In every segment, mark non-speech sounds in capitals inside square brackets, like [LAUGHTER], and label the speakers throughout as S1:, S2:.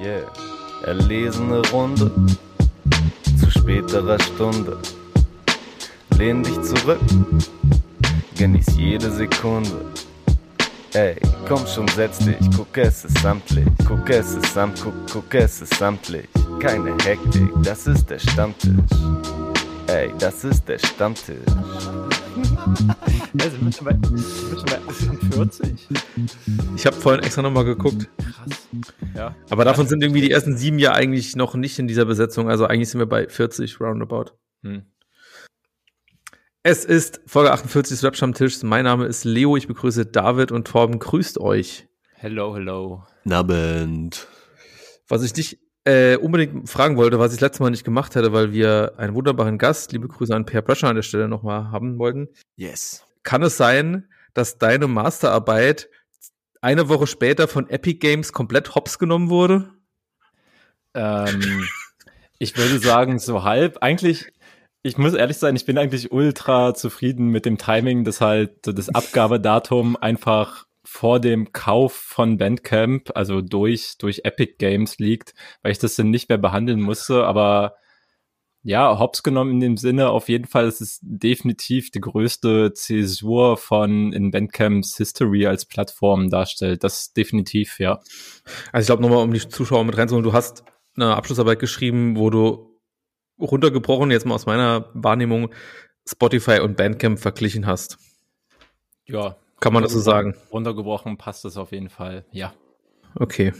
S1: Yeah, erlesene Runde zu späterer Stunde. Lehn dich zurück, genieß jede Sekunde. Ey, komm schon, setz dich, guck es ist samtlich, guck es ist samt, guck, guck es ist samtlich. Keine Hektik, das ist der Stammtisch. Ey, das ist der Stammtisch. [LAUGHS]
S2: Sind wir schon bei, sind schon bei 48?
S3: Ich habe vorhin extra nochmal geguckt.
S2: Krass. Ja.
S3: Aber davon sind irgendwie die ersten sieben ja eigentlich noch nicht in dieser Besetzung. Also eigentlich sind wir bei 40 roundabout.
S2: Hm.
S3: Es ist Folge 48 des Rap-Stammtischs. Mein Name ist Leo. Ich begrüße David und Torben. Grüßt euch.
S2: Hello, hello.
S4: Nabend.
S3: Was ich dich äh, unbedingt fragen wollte, was ich letztes Mal nicht gemacht hätte, weil wir einen wunderbaren Gast, liebe Grüße an Per Bröscher an der Stelle nochmal haben wollten.
S4: Yes.
S3: Kann es sein, dass deine Masterarbeit eine Woche später von Epic Games komplett hops genommen wurde?
S2: Ähm, [LAUGHS] ich würde sagen, so halb. Eigentlich, ich muss ehrlich sein, ich bin eigentlich ultra zufrieden mit dem Timing, dass halt das Abgabedatum einfach vor dem Kauf von Bandcamp, also durch, durch Epic Games liegt, weil ich das dann nicht mehr behandeln musste, aber ja, hops genommen in dem Sinne, auf jeden Fall, es ist definitiv die größte Zäsur von in Bandcamps History als Plattform darstellt. Das definitiv, ja.
S3: Also ich glaube nochmal, um die Zuschauer mit reinzuholen, du hast eine Abschlussarbeit geschrieben, wo du runtergebrochen, jetzt mal aus meiner Wahrnehmung, Spotify und Bandcamp verglichen hast.
S2: Ja.
S3: Kann man das so sagen?
S2: Runtergebrochen passt das auf jeden Fall, ja.
S3: Okay.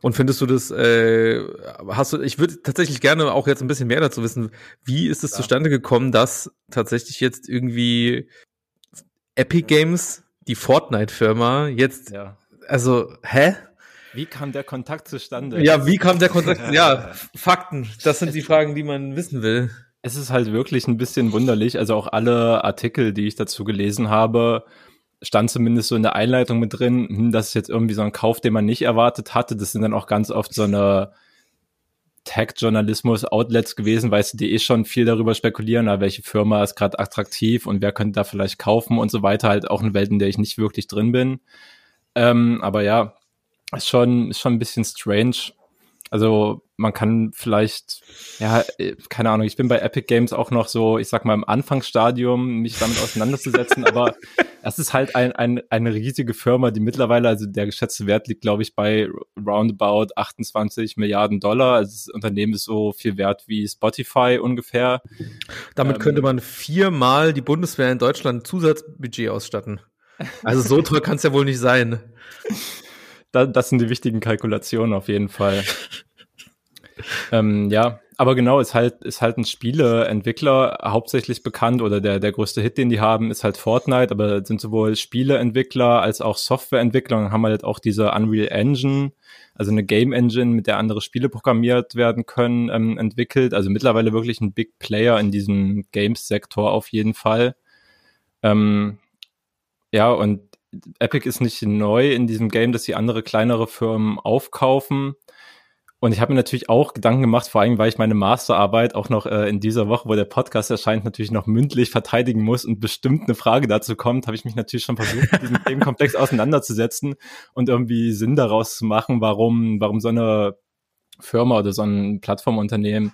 S3: Und findest du das, äh, hast du, ich würde tatsächlich gerne auch jetzt ein bisschen mehr dazu wissen, wie ist es
S2: Ja.
S3: zustande gekommen, dass tatsächlich jetzt irgendwie Epic Games, die Fortnite-Firma, jetzt,
S2: Ja.
S3: also, hä?
S2: Wie kam der Kontakt zustande?
S3: Ja, wie kam der Kontakt? [LAUGHS] ja, Fakten, das sind die Fragen, die man wissen will.
S2: Es ist halt wirklich ein bisschen wunderlich. Also auch alle Artikel, die ich dazu gelesen habe, stand zumindest so in der Einleitung mit drin, hm, das ist jetzt irgendwie so ein Kauf, den man nicht erwartet hatte. Das sind dann auch ganz oft so eine Tech-Journalismus-Outlets gewesen, weißt du, die eh schon viel darüber spekulieren, na, welche Firma ist gerade attraktiv und wer könnte da vielleicht kaufen und so weiter. Halt auch eine Welt, in der ich nicht wirklich drin bin. Ähm, aber ja, ist schon, ist schon ein bisschen strange. Also man kann vielleicht, ja, äh, keine Ahnung, ich bin bei Epic Games auch noch so, ich sag mal, im Anfangsstadium, mich damit auseinanderzusetzen, [LAUGHS] aber es ist halt ein, ein, eine riesige Firma, die mittlerweile, also der geschätzte Wert liegt, glaube ich, bei roundabout 28 Milliarden Dollar. Also das Unternehmen ist so viel wert wie Spotify ungefähr.
S3: Damit
S2: Ähm,
S3: könnte man viermal die Bundeswehr in Deutschland Zusatzbudget ausstatten. Also so teuer kann es ja wohl nicht sein.
S2: Da, das sind die wichtigen Kalkulationen auf jeden Fall. [LAUGHS] ähm, ja, aber genau, ist halt, ist halt ein Spieleentwickler hauptsächlich bekannt oder der, der größte Hit, den die haben, ist halt Fortnite, aber sind sowohl Spieleentwickler als auch Softwareentwickler und haben halt auch diese Unreal Engine, also eine Game Engine, mit der andere Spiele programmiert werden können, ähm, entwickelt. Also mittlerweile wirklich ein Big Player in diesem Games-Sektor auf jeden Fall. Ähm, ja, und Epic ist nicht neu in diesem Game, dass sie andere kleinere Firmen aufkaufen. Und ich habe mir natürlich auch Gedanken gemacht, vor allem weil ich meine Masterarbeit auch noch äh, in dieser Woche, wo der Podcast erscheint, natürlich noch mündlich verteidigen muss und bestimmt eine Frage dazu kommt, habe ich mich natürlich schon versucht, mit diesem [LAUGHS] Themenkomplex auseinanderzusetzen und irgendwie Sinn daraus zu machen, warum, warum so eine Firma oder so ein Plattformunternehmen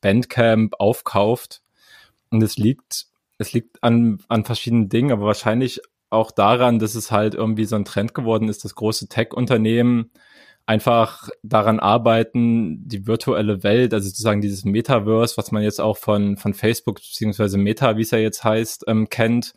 S2: Bandcamp aufkauft. Und es liegt, es liegt an, an verschiedenen Dingen, aber wahrscheinlich auch daran, dass es halt irgendwie so ein Trend geworden ist, dass große Tech-Unternehmen einfach daran arbeiten, die virtuelle Welt, also sozusagen dieses Metaverse, was man jetzt auch von, von Facebook beziehungsweise Meta, wie es ja jetzt heißt, ähm, kennt,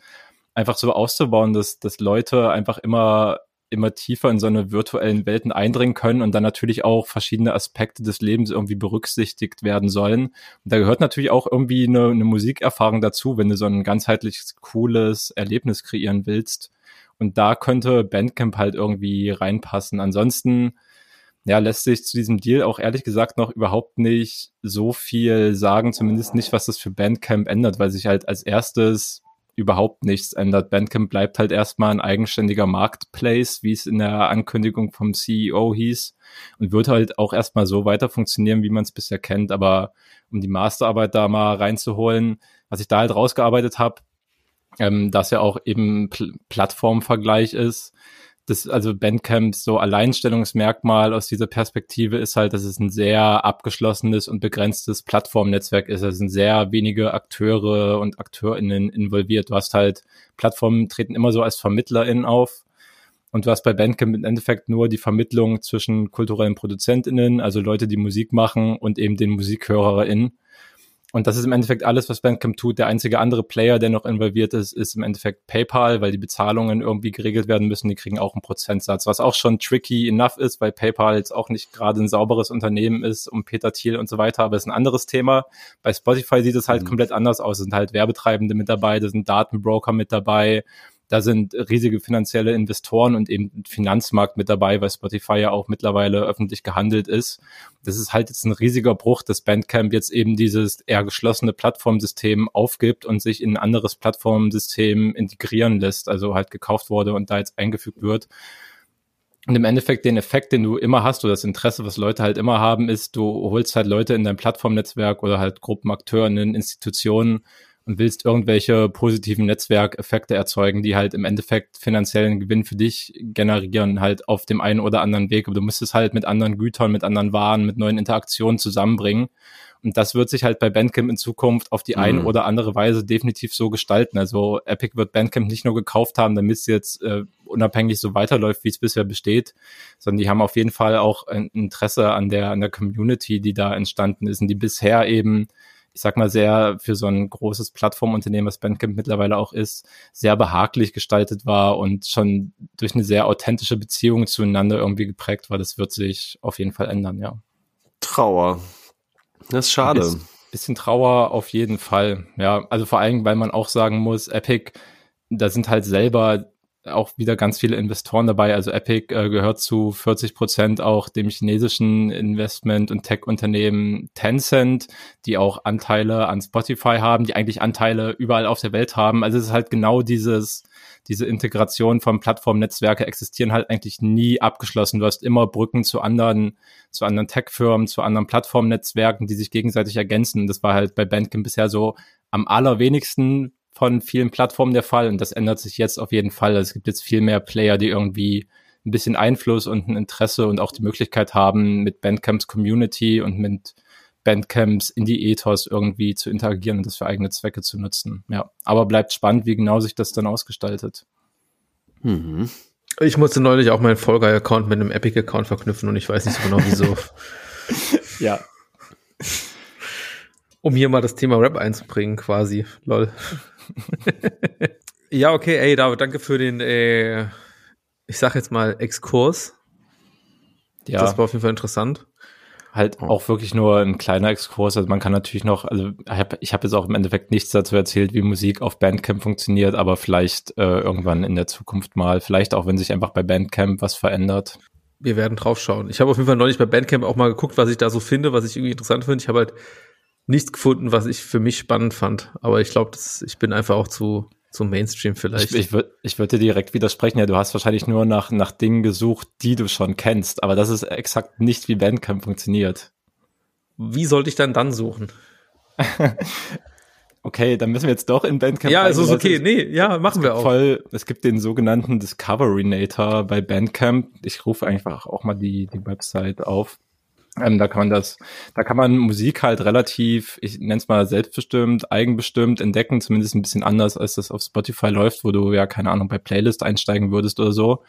S2: einfach so auszubauen, dass, dass Leute einfach immer immer tiefer in so eine virtuellen Welten eindringen können und dann natürlich auch verschiedene Aspekte des Lebens irgendwie berücksichtigt werden sollen. Und da gehört natürlich auch irgendwie eine, eine Musikerfahrung dazu, wenn du so ein ganzheitliches, cooles Erlebnis kreieren willst. Und da könnte Bandcamp halt irgendwie reinpassen. Ansonsten, ja, lässt sich zu diesem Deal auch ehrlich gesagt noch überhaupt nicht so viel sagen, zumindest nicht, was das für Bandcamp ändert, weil sich halt als erstes überhaupt nichts ändert. Bandcamp bleibt halt erstmal ein eigenständiger Marketplace, wie es in der Ankündigung vom CEO hieß und wird halt auch erstmal so weiter funktionieren, wie man es bisher kennt. Aber um die Masterarbeit da mal reinzuholen, was ich da halt rausgearbeitet habe, ähm, dass ja auch eben Pl Plattformvergleich ist, das, also Bandcamp so Alleinstellungsmerkmal aus dieser Perspektive ist halt, dass es ein sehr abgeschlossenes und begrenztes Plattformnetzwerk ist. Es sind sehr wenige Akteure und AkteurInnen involviert. Du hast halt, Plattformen treten immer so als VermittlerInnen auf. Und du hast bei Bandcamp im Endeffekt nur die Vermittlung zwischen kulturellen ProduzentInnen, also Leute, die Musik machen und eben den MusikhörerInnen. Und das ist im Endeffekt alles, was Bandcamp tut. Der einzige andere Player, der noch involviert ist, ist im Endeffekt PayPal, weil die Bezahlungen irgendwie geregelt werden müssen. Die kriegen auch einen Prozentsatz, was auch schon tricky enough ist, weil PayPal jetzt auch nicht gerade ein sauberes Unternehmen ist, um Peter Thiel und so weiter. Aber ist ein anderes Thema. Bei Spotify sieht es halt mhm. komplett anders aus. Es sind halt Werbetreibende mit dabei, da sind Datenbroker mit dabei da sind riesige finanzielle Investoren und eben Finanzmarkt mit dabei, weil Spotify ja auch mittlerweile öffentlich gehandelt ist. Das ist halt jetzt ein riesiger Bruch, dass Bandcamp jetzt eben dieses eher geschlossene Plattformsystem aufgibt und sich in ein anderes Plattformsystem integrieren lässt, also halt gekauft wurde und da jetzt eingefügt wird. Und im Endeffekt den Effekt, den du immer hast, oder das Interesse, was Leute halt immer haben, ist, du holst halt Leute in dein Plattformnetzwerk oder halt Gruppen, Akteuren, Institutionen und willst irgendwelche positiven Netzwerkeffekte erzeugen, die halt im Endeffekt finanziellen Gewinn für dich generieren, halt auf dem einen oder anderen Weg. Aber du musst es halt mit anderen Gütern, mit anderen Waren, mit neuen Interaktionen zusammenbringen. Und das wird sich halt bei Bandcamp in Zukunft auf die mhm. eine oder andere Weise definitiv so gestalten. Also Epic wird Bandcamp nicht nur gekauft haben, damit es jetzt äh, unabhängig so weiterläuft, wie es bisher besteht, sondern die haben auf jeden Fall auch ein Interesse an der, an der Community, die da entstanden ist und die bisher eben ich sag mal, sehr für so ein großes Plattformunternehmen, was Bandcamp mittlerweile auch ist, sehr behaglich gestaltet war und schon durch eine sehr authentische Beziehung zueinander irgendwie geprägt war. Das wird sich auf jeden Fall ändern, ja.
S4: Trauer. Das ist schade.
S2: Bisschen, bisschen Trauer auf jeden Fall. Ja, also vor allem, weil man auch sagen muss, Epic, da sind halt selber auch wieder ganz viele Investoren dabei. Also Epic äh, gehört zu 40 Prozent auch dem chinesischen Investment- und Tech-Unternehmen Tencent, die auch Anteile an Spotify haben, die eigentlich Anteile überall auf der Welt haben. Also es ist halt genau dieses, diese Integration von Plattformnetzwerke existieren halt eigentlich nie abgeschlossen. Du hast immer Brücken zu anderen, zu anderen Tech-Firmen, zu anderen Plattformnetzwerken, die sich gegenseitig ergänzen. Das war halt bei Bandcamp bisher so am allerwenigsten von vielen Plattformen der Fall und das ändert sich jetzt auf jeden Fall. Es gibt jetzt viel mehr Player, die irgendwie ein bisschen Einfluss und ein Interesse und auch die Möglichkeit haben, mit Bandcamps Community und mit Bandcamps in die Ethos irgendwie zu interagieren und das für eigene Zwecke zu nutzen. Ja, aber bleibt spannend, wie genau sich das dann ausgestaltet.
S3: Mhm. Ich musste neulich auch meinen Folger-Account mit einem Epic-Account verknüpfen und ich weiß nicht so genau wieso. [LAUGHS]
S2: ja.
S3: Um hier mal das Thema Rap einzubringen, quasi. Lol. [LAUGHS] ja, okay, ey, David, danke für den, äh, ich sag jetzt mal, Exkurs. Ja. Das war auf jeden Fall interessant.
S2: Halt oh. auch wirklich nur ein kleiner Exkurs. Also man kann natürlich noch, also ich habe hab jetzt auch im Endeffekt nichts dazu erzählt, wie Musik auf Bandcamp funktioniert, aber vielleicht äh, irgendwann in der Zukunft mal, vielleicht auch, wenn sich einfach bei Bandcamp was verändert.
S3: Wir werden drauf schauen. Ich habe auf jeden Fall neulich bei Bandcamp auch mal geguckt, was ich da so finde, was ich irgendwie interessant finde. Ich habe halt nichts gefunden, was ich für mich spannend fand. Aber ich glaube, ich bin einfach auch zu, zu Mainstream vielleicht.
S2: Ich, ich würde ich würd dir direkt widersprechen. Ja, du hast wahrscheinlich nur nach, nach Dingen gesucht, die du schon kennst. Aber das ist exakt nicht, wie Bandcamp funktioniert.
S3: Wie sollte ich dann dann suchen? [LAUGHS]
S2: okay, dann müssen wir jetzt doch in Bandcamp.
S3: Ja, also ist okay. Nee, ja, machen wir auch.
S2: Voll, es gibt den sogenannten Discoverynator bei Bandcamp. Ich rufe einfach auch mal die, die Website auf. Ähm, da kann man das, da kann man Musik halt relativ, ich nenne es mal selbstbestimmt, eigenbestimmt entdecken, zumindest ein bisschen anders, als das auf Spotify läuft, wo du ja keine Ahnung bei Playlist einsteigen würdest oder so.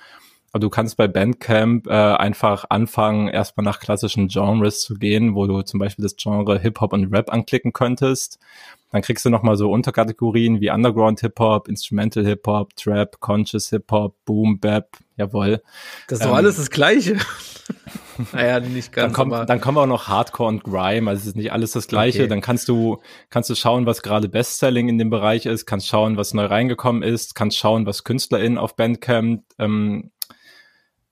S2: Aber du kannst bei Bandcamp äh, einfach anfangen, erstmal nach klassischen Genres zu gehen, wo du zum Beispiel das Genre Hip-Hop und Rap anklicken könntest. Dann kriegst du nochmal so Unterkategorien wie Underground Hip-Hop, Instrumental Hip-Hop, Trap, Conscious Hip-Hop, Boom, Bap, jawohl.
S3: Das ist doch ähm, alles das Gleiche. [LAUGHS] [LAUGHS]
S2: naja, nicht ganz. Dann kommt, dann kommen auch noch Hardcore und Grime, also es ist nicht alles das Gleiche. Okay. Dann kannst du, kannst du schauen, was gerade Bestselling in dem Bereich ist, kannst schauen, was neu reingekommen ist, kannst schauen, was KünstlerInnen auf Bandcamp ähm,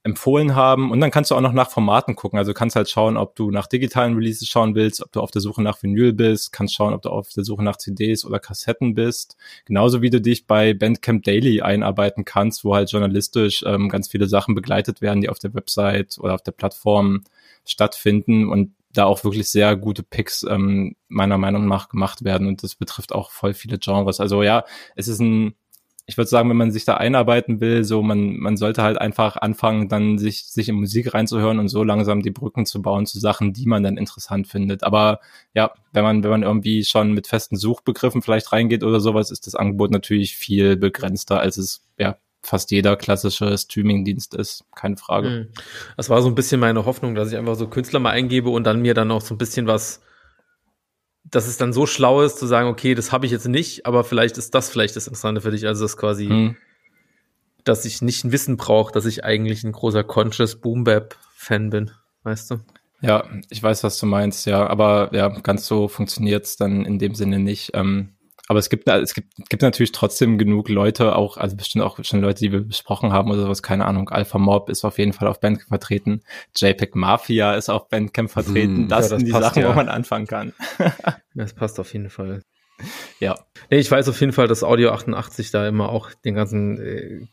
S2: empfohlen haben. Und dann kannst du auch noch nach Formaten gucken. Also kannst halt schauen, ob du nach digitalen Releases schauen willst, ob du auf der Suche nach Vinyl bist, kannst schauen, ob du auf der Suche nach CDs oder Kassetten bist. Genauso wie du dich bei Bandcamp Daily einarbeiten kannst, wo halt journalistisch ähm, ganz viele Sachen begleitet werden, die auf der Website oder auf der Plattform stattfinden und da auch wirklich sehr gute Picks ähm, meiner Meinung nach gemacht werden. Und das betrifft auch voll viele Genres. Also ja, es ist ein ich würde sagen, wenn man sich da einarbeiten will, so man, man sollte halt einfach anfangen, dann sich, sich in Musik reinzuhören und so langsam die Brücken zu bauen zu Sachen, die man dann interessant findet. Aber ja, wenn man, wenn man irgendwie schon mit festen Suchbegriffen vielleicht reingeht oder sowas, ist das Angebot natürlich viel begrenzter, als es ja fast jeder klassische Streamingdienst ist. Keine Frage. Hm.
S3: Das war so ein bisschen meine Hoffnung, dass ich einfach so Künstler mal eingebe und dann mir dann auch so ein bisschen was dass es dann so schlau ist zu sagen, okay, das habe ich jetzt nicht, aber vielleicht ist das vielleicht das Interessante für dich, also das quasi, hm. dass ich nicht ein Wissen brauche, dass ich eigentlich ein großer Conscious Boom Bap Fan bin, weißt du?
S2: Ja, ich weiß, was du meinst, ja, aber ja, ganz so funktioniert's dann in dem Sinne nicht. Ähm, aber es gibt, es gibt, gibt natürlich trotzdem genug Leute, auch, also bestimmt auch schon Leute, die wir besprochen haben oder sowas, keine Ahnung. Alpha Mob ist auf jeden Fall auf Bandcamp vertreten. JPEG Mafia ist auf Bandcamp vertreten. Hm, das ja, das sind die passt, Sachen, ja. wo man anfangen kann. [LAUGHS]
S3: das passt auf jeden Fall. Ja. Nee, ich weiß auf jeden Fall, dass Audio 88 da immer auch den ganzen äh,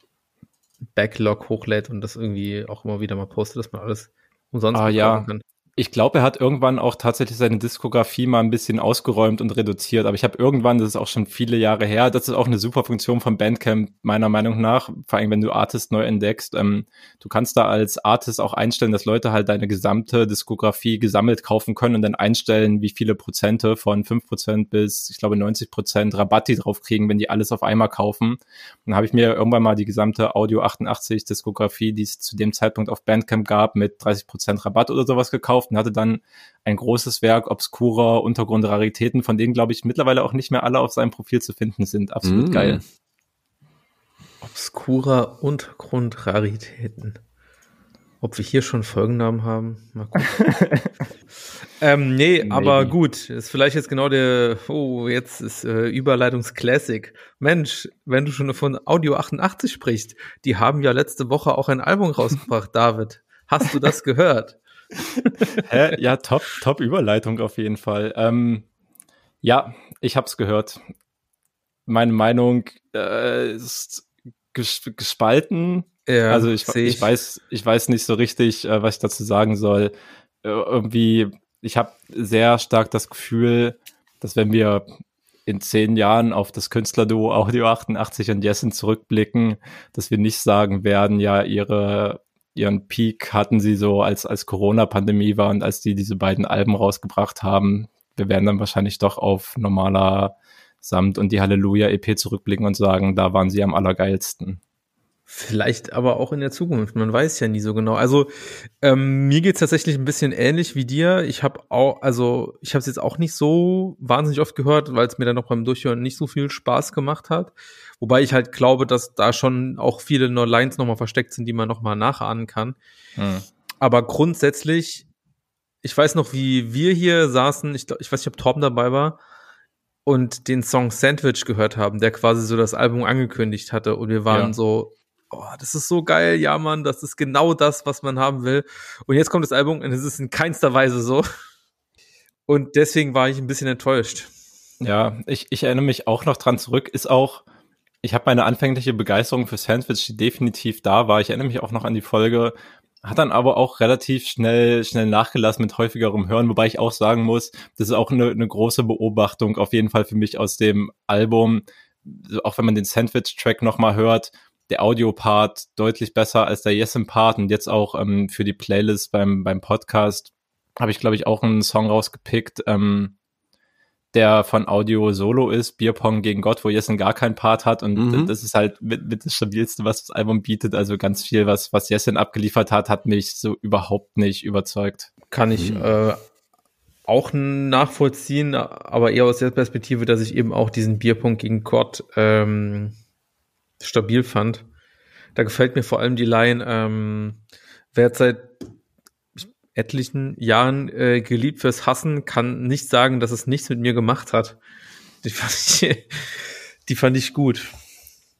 S3: Backlog hochlädt und das irgendwie auch immer wieder mal postet, dass man alles umsonst
S2: ah, ja. kann ich glaube, er hat irgendwann auch tatsächlich seine Diskografie mal ein bisschen ausgeräumt und reduziert. Aber ich habe irgendwann, das ist auch schon viele Jahre her, das ist auch eine super Funktion von Bandcamp, meiner Meinung nach, vor allem wenn du Artist neu entdeckst. Ähm, du kannst da als Artist auch einstellen, dass Leute halt deine gesamte Diskografie gesammelt kaufen können und dann einstellen, wie viele Prozente von fünf Prozent bis, ich glaube, 90 Prozent Rabatt die drauf kriegen, wenn die alles auf einmal kaufen. Und dann habe ich mir irgendwann mal die gesamte Audio 88 Diskografie, die es zu dem Zeitpunkt auf Bandcamp gab, mit 30 Prozent Rabatt oder sowas gekauft gekauft und hatte dann ein großes Werk obskurer Untergrundraritäten, von denen, glaube ich, mittlerweile auch nicht mehr alle auf seinem Profil zu finden sind. Absolut mm. geil.
S3: Obskurer Untergrundraritäten. Ob wir hier schon Folgennamen haben? Mal gucken. [LAUGHS] ähm, nee, Maybe. aber gut. Ist vielleicht jetzt genau der, oh, jetzt ist äh, Überleitungsklassik. Mensch, wenn du schon von Audio 88 sprichst, die haben ja letzte Woche auch ein Album rausgebracht, [LAUGHS] David. Hast du das gehört? [LAUGHS]
S2: Hä? Ja, top, top Überleitung auf jeden Fall. Ähm, ja, ich hab's gehört. Meine Meinung äh, ist ges gespalten. Ja, also ich, ich, ich, weiß, ich weiß nicht so richtig, äh, was ich dazu sagen soll. Äh, irgendwie, ich habe sehr stark das Gefühl, dass wenn wir in zehn Jahren auf das Künstlerduo Audio 88 und Jessen zurückblicken, dass wir nicht sagen werden, ja, ihre ihren Peak hatten sie so, als, als Corona-Pandemie war und als die diese beiden Alben rausgebracht haben. Wir werden dann wahrscheinlich doch auf normaler Samt und die Halleluja-EP zurückblicken und sagen, da waren sie am allergeilsten.
S3: Vielleicht aber auch in der Zukunft. Man weiß ja nie so genau. Also ähm, mir geht's tatsächlich ein bisschen ähnlich wie dir. Ich habe auch, also ich habe es jetzt auch nicht so wahnsinnig oft gehört, weil es mir dann noch beim Durchhören nicht so viel Spaß gemacht hat. Wobei ich halt glaube, dass da schon auch viele nur Lines nochmal versteckt sind, die man nochmal nachahnen kann. Hm. Aber grundsätzlich, ich weiß noch, wie wir hier saßen, ich, ich weiß nicht, ob Torben dabei war, und den Song Sandwich gehört haben, der quasi so das Album angekündigt hatte. Und wir waren ja. so, oh, das ist so geil, ja Mann, das ist genau das, was man haben will. Und jetzt kommt das Album und es ist in keinster Weise so. Und deswegen war ich ein bisschen enttäuscht.
S2: Ja, ich, ich erinnere mich auch noch dran zurück, ist auch, ich habe meine anfängliche Begeisterung für Sandwich, die definitiv da war. Ich erinnere mich auch noch an die Folge, hat dann aber auch relativ schnell, schnell nachgelassen mit häufigerem Hören, wobei ich auch sagen muss, das ist auch eine, eine große Beobachtung auf jeden Fall für mich aus dem Album. Auch wenn man den Sandwich-Track nochmal hört, der Audio-Part deutlich besser als der Yesin-Part und jetzt auch ähm, für die Playlist beim, beim Podcast habe ich, glaube ich, auch einen Song rausgepickt, ähm, der von Audio Solo ist, Bierpong gegen Gott, wo Jessen gar keinen Part hat und mhm. das ist halt mit, mit das stabilste, was das Album bietet. Also ganz viel, was, was Jessen abgeliefert hat, hat mich so überhaupt nicht überzeugt.
S3: Kann ich mhm. äh, auch nachvollziehen, aber eher aus der Perspektive, dass ich eben auch diesen Bierpong gegen Gott ähm, stabil fand. Da gefällt mir vor allem die Line, ähm, wer hat seit etlichen Jahren äh, geliebt fürs Hassen, kann nicht sagen, dass es nichts mit mir gemacht hat. Die [LAUGHS] fand ich, die fand ich gut.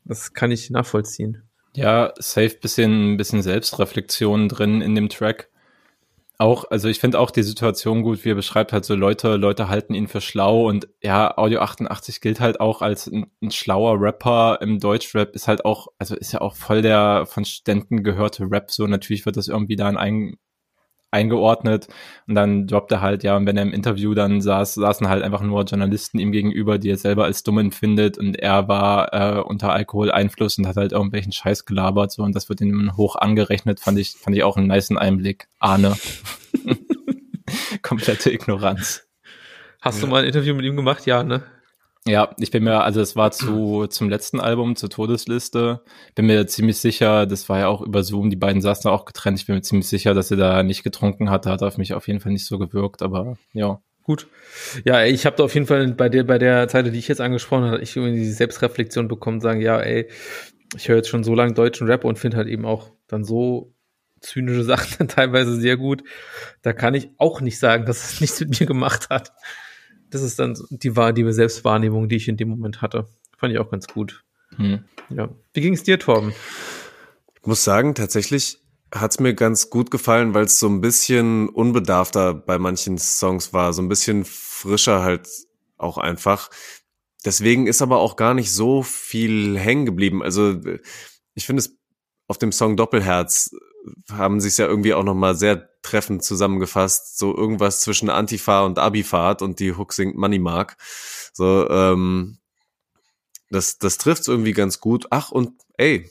S3: Das kann ich nachvollziehen.
S2: Ja, safe bisschen, bisschen Selbstreflexion drin in dem Track auch, also ich finde auch die Situation gut, wie er beschreibt halt so Leute, Leute halten ihn für schlau und ja, Audio 88 gilt halt auch als ein, ein schlauer Rapper im Deutschrap, ist halt auch, also ist ja auch voll der von Ständen gehörte Rap, so natürlich wird das irgendwie da in ein, eingeordnet und dann droppt er halt, ja, und wenn er im Interview dann saß, saßen halt einfach nur Journalisten ihm gegenüber, die er selber als dumm empfindet und er war äh, unter Alkoholeinfluss und hat halt irgendwelchen Scheiß gelabert so und das wird ihm hoch angerechnet, fand ich, fand ich auch einen niceen Einblick. Ahne. [LAUGHS] Komplette Ignoranz.
S3: Hast ja. du mal ein Interview mit ihm gemacht? Ja, ne?
S2: Ja, ich bin mir, also es war zu zum letzten Album, zur Todesliste. Bin mir ziemlich sicher, das war ja auch über Zoom, die beiden saßen auch getrennt. Ich bin mir ziemlich sicher, dass er da nicht getrunken hat. Hat auf mich auf jeden Fall nicht so gewirkt, aber ja.
S3: Gut. Ja, ich habe da auf jeden Fall bei der bei der Zeit, die ich jetzt angesprochen habe, ich irgendwie die Selbstreflexion bekommen, sagen, ja, ey, ich höre jetzt schon so lange deutschen Rap und finde halt eben auch dann so zynische [LAUGHS] Sachen dann teilweise sehr gut. Da kann ich auch nicht sagen, dass es nichts mit mir gemacht hat das ist dann die, die Selbstwahrnehmung, die ich in dem Moment hatte. Fand ich auch ganz gut. Hm. Ja. Wie ging es dir, Torben?
S4: Ich muss sagen, tatsächlich hat es mir ganz gut gefallen, weil es so ein bisschen unbedarfter bei manchen Songs war, so ein bisschen frischer halt auch einfach. Deswegen ist aber auch gar nicht so viel hängen geblieben. Also ich finde es auf dem Song Doppelherz haben sie es ja irgendwie auch nochmal sehr treffend zusammengefasst. So irgendwas zwischen Antifa und Abifahrt und die Hook singt Money Mark. So, ähm, das, das trifft's irgendwie ganz gut. Ach, und ey,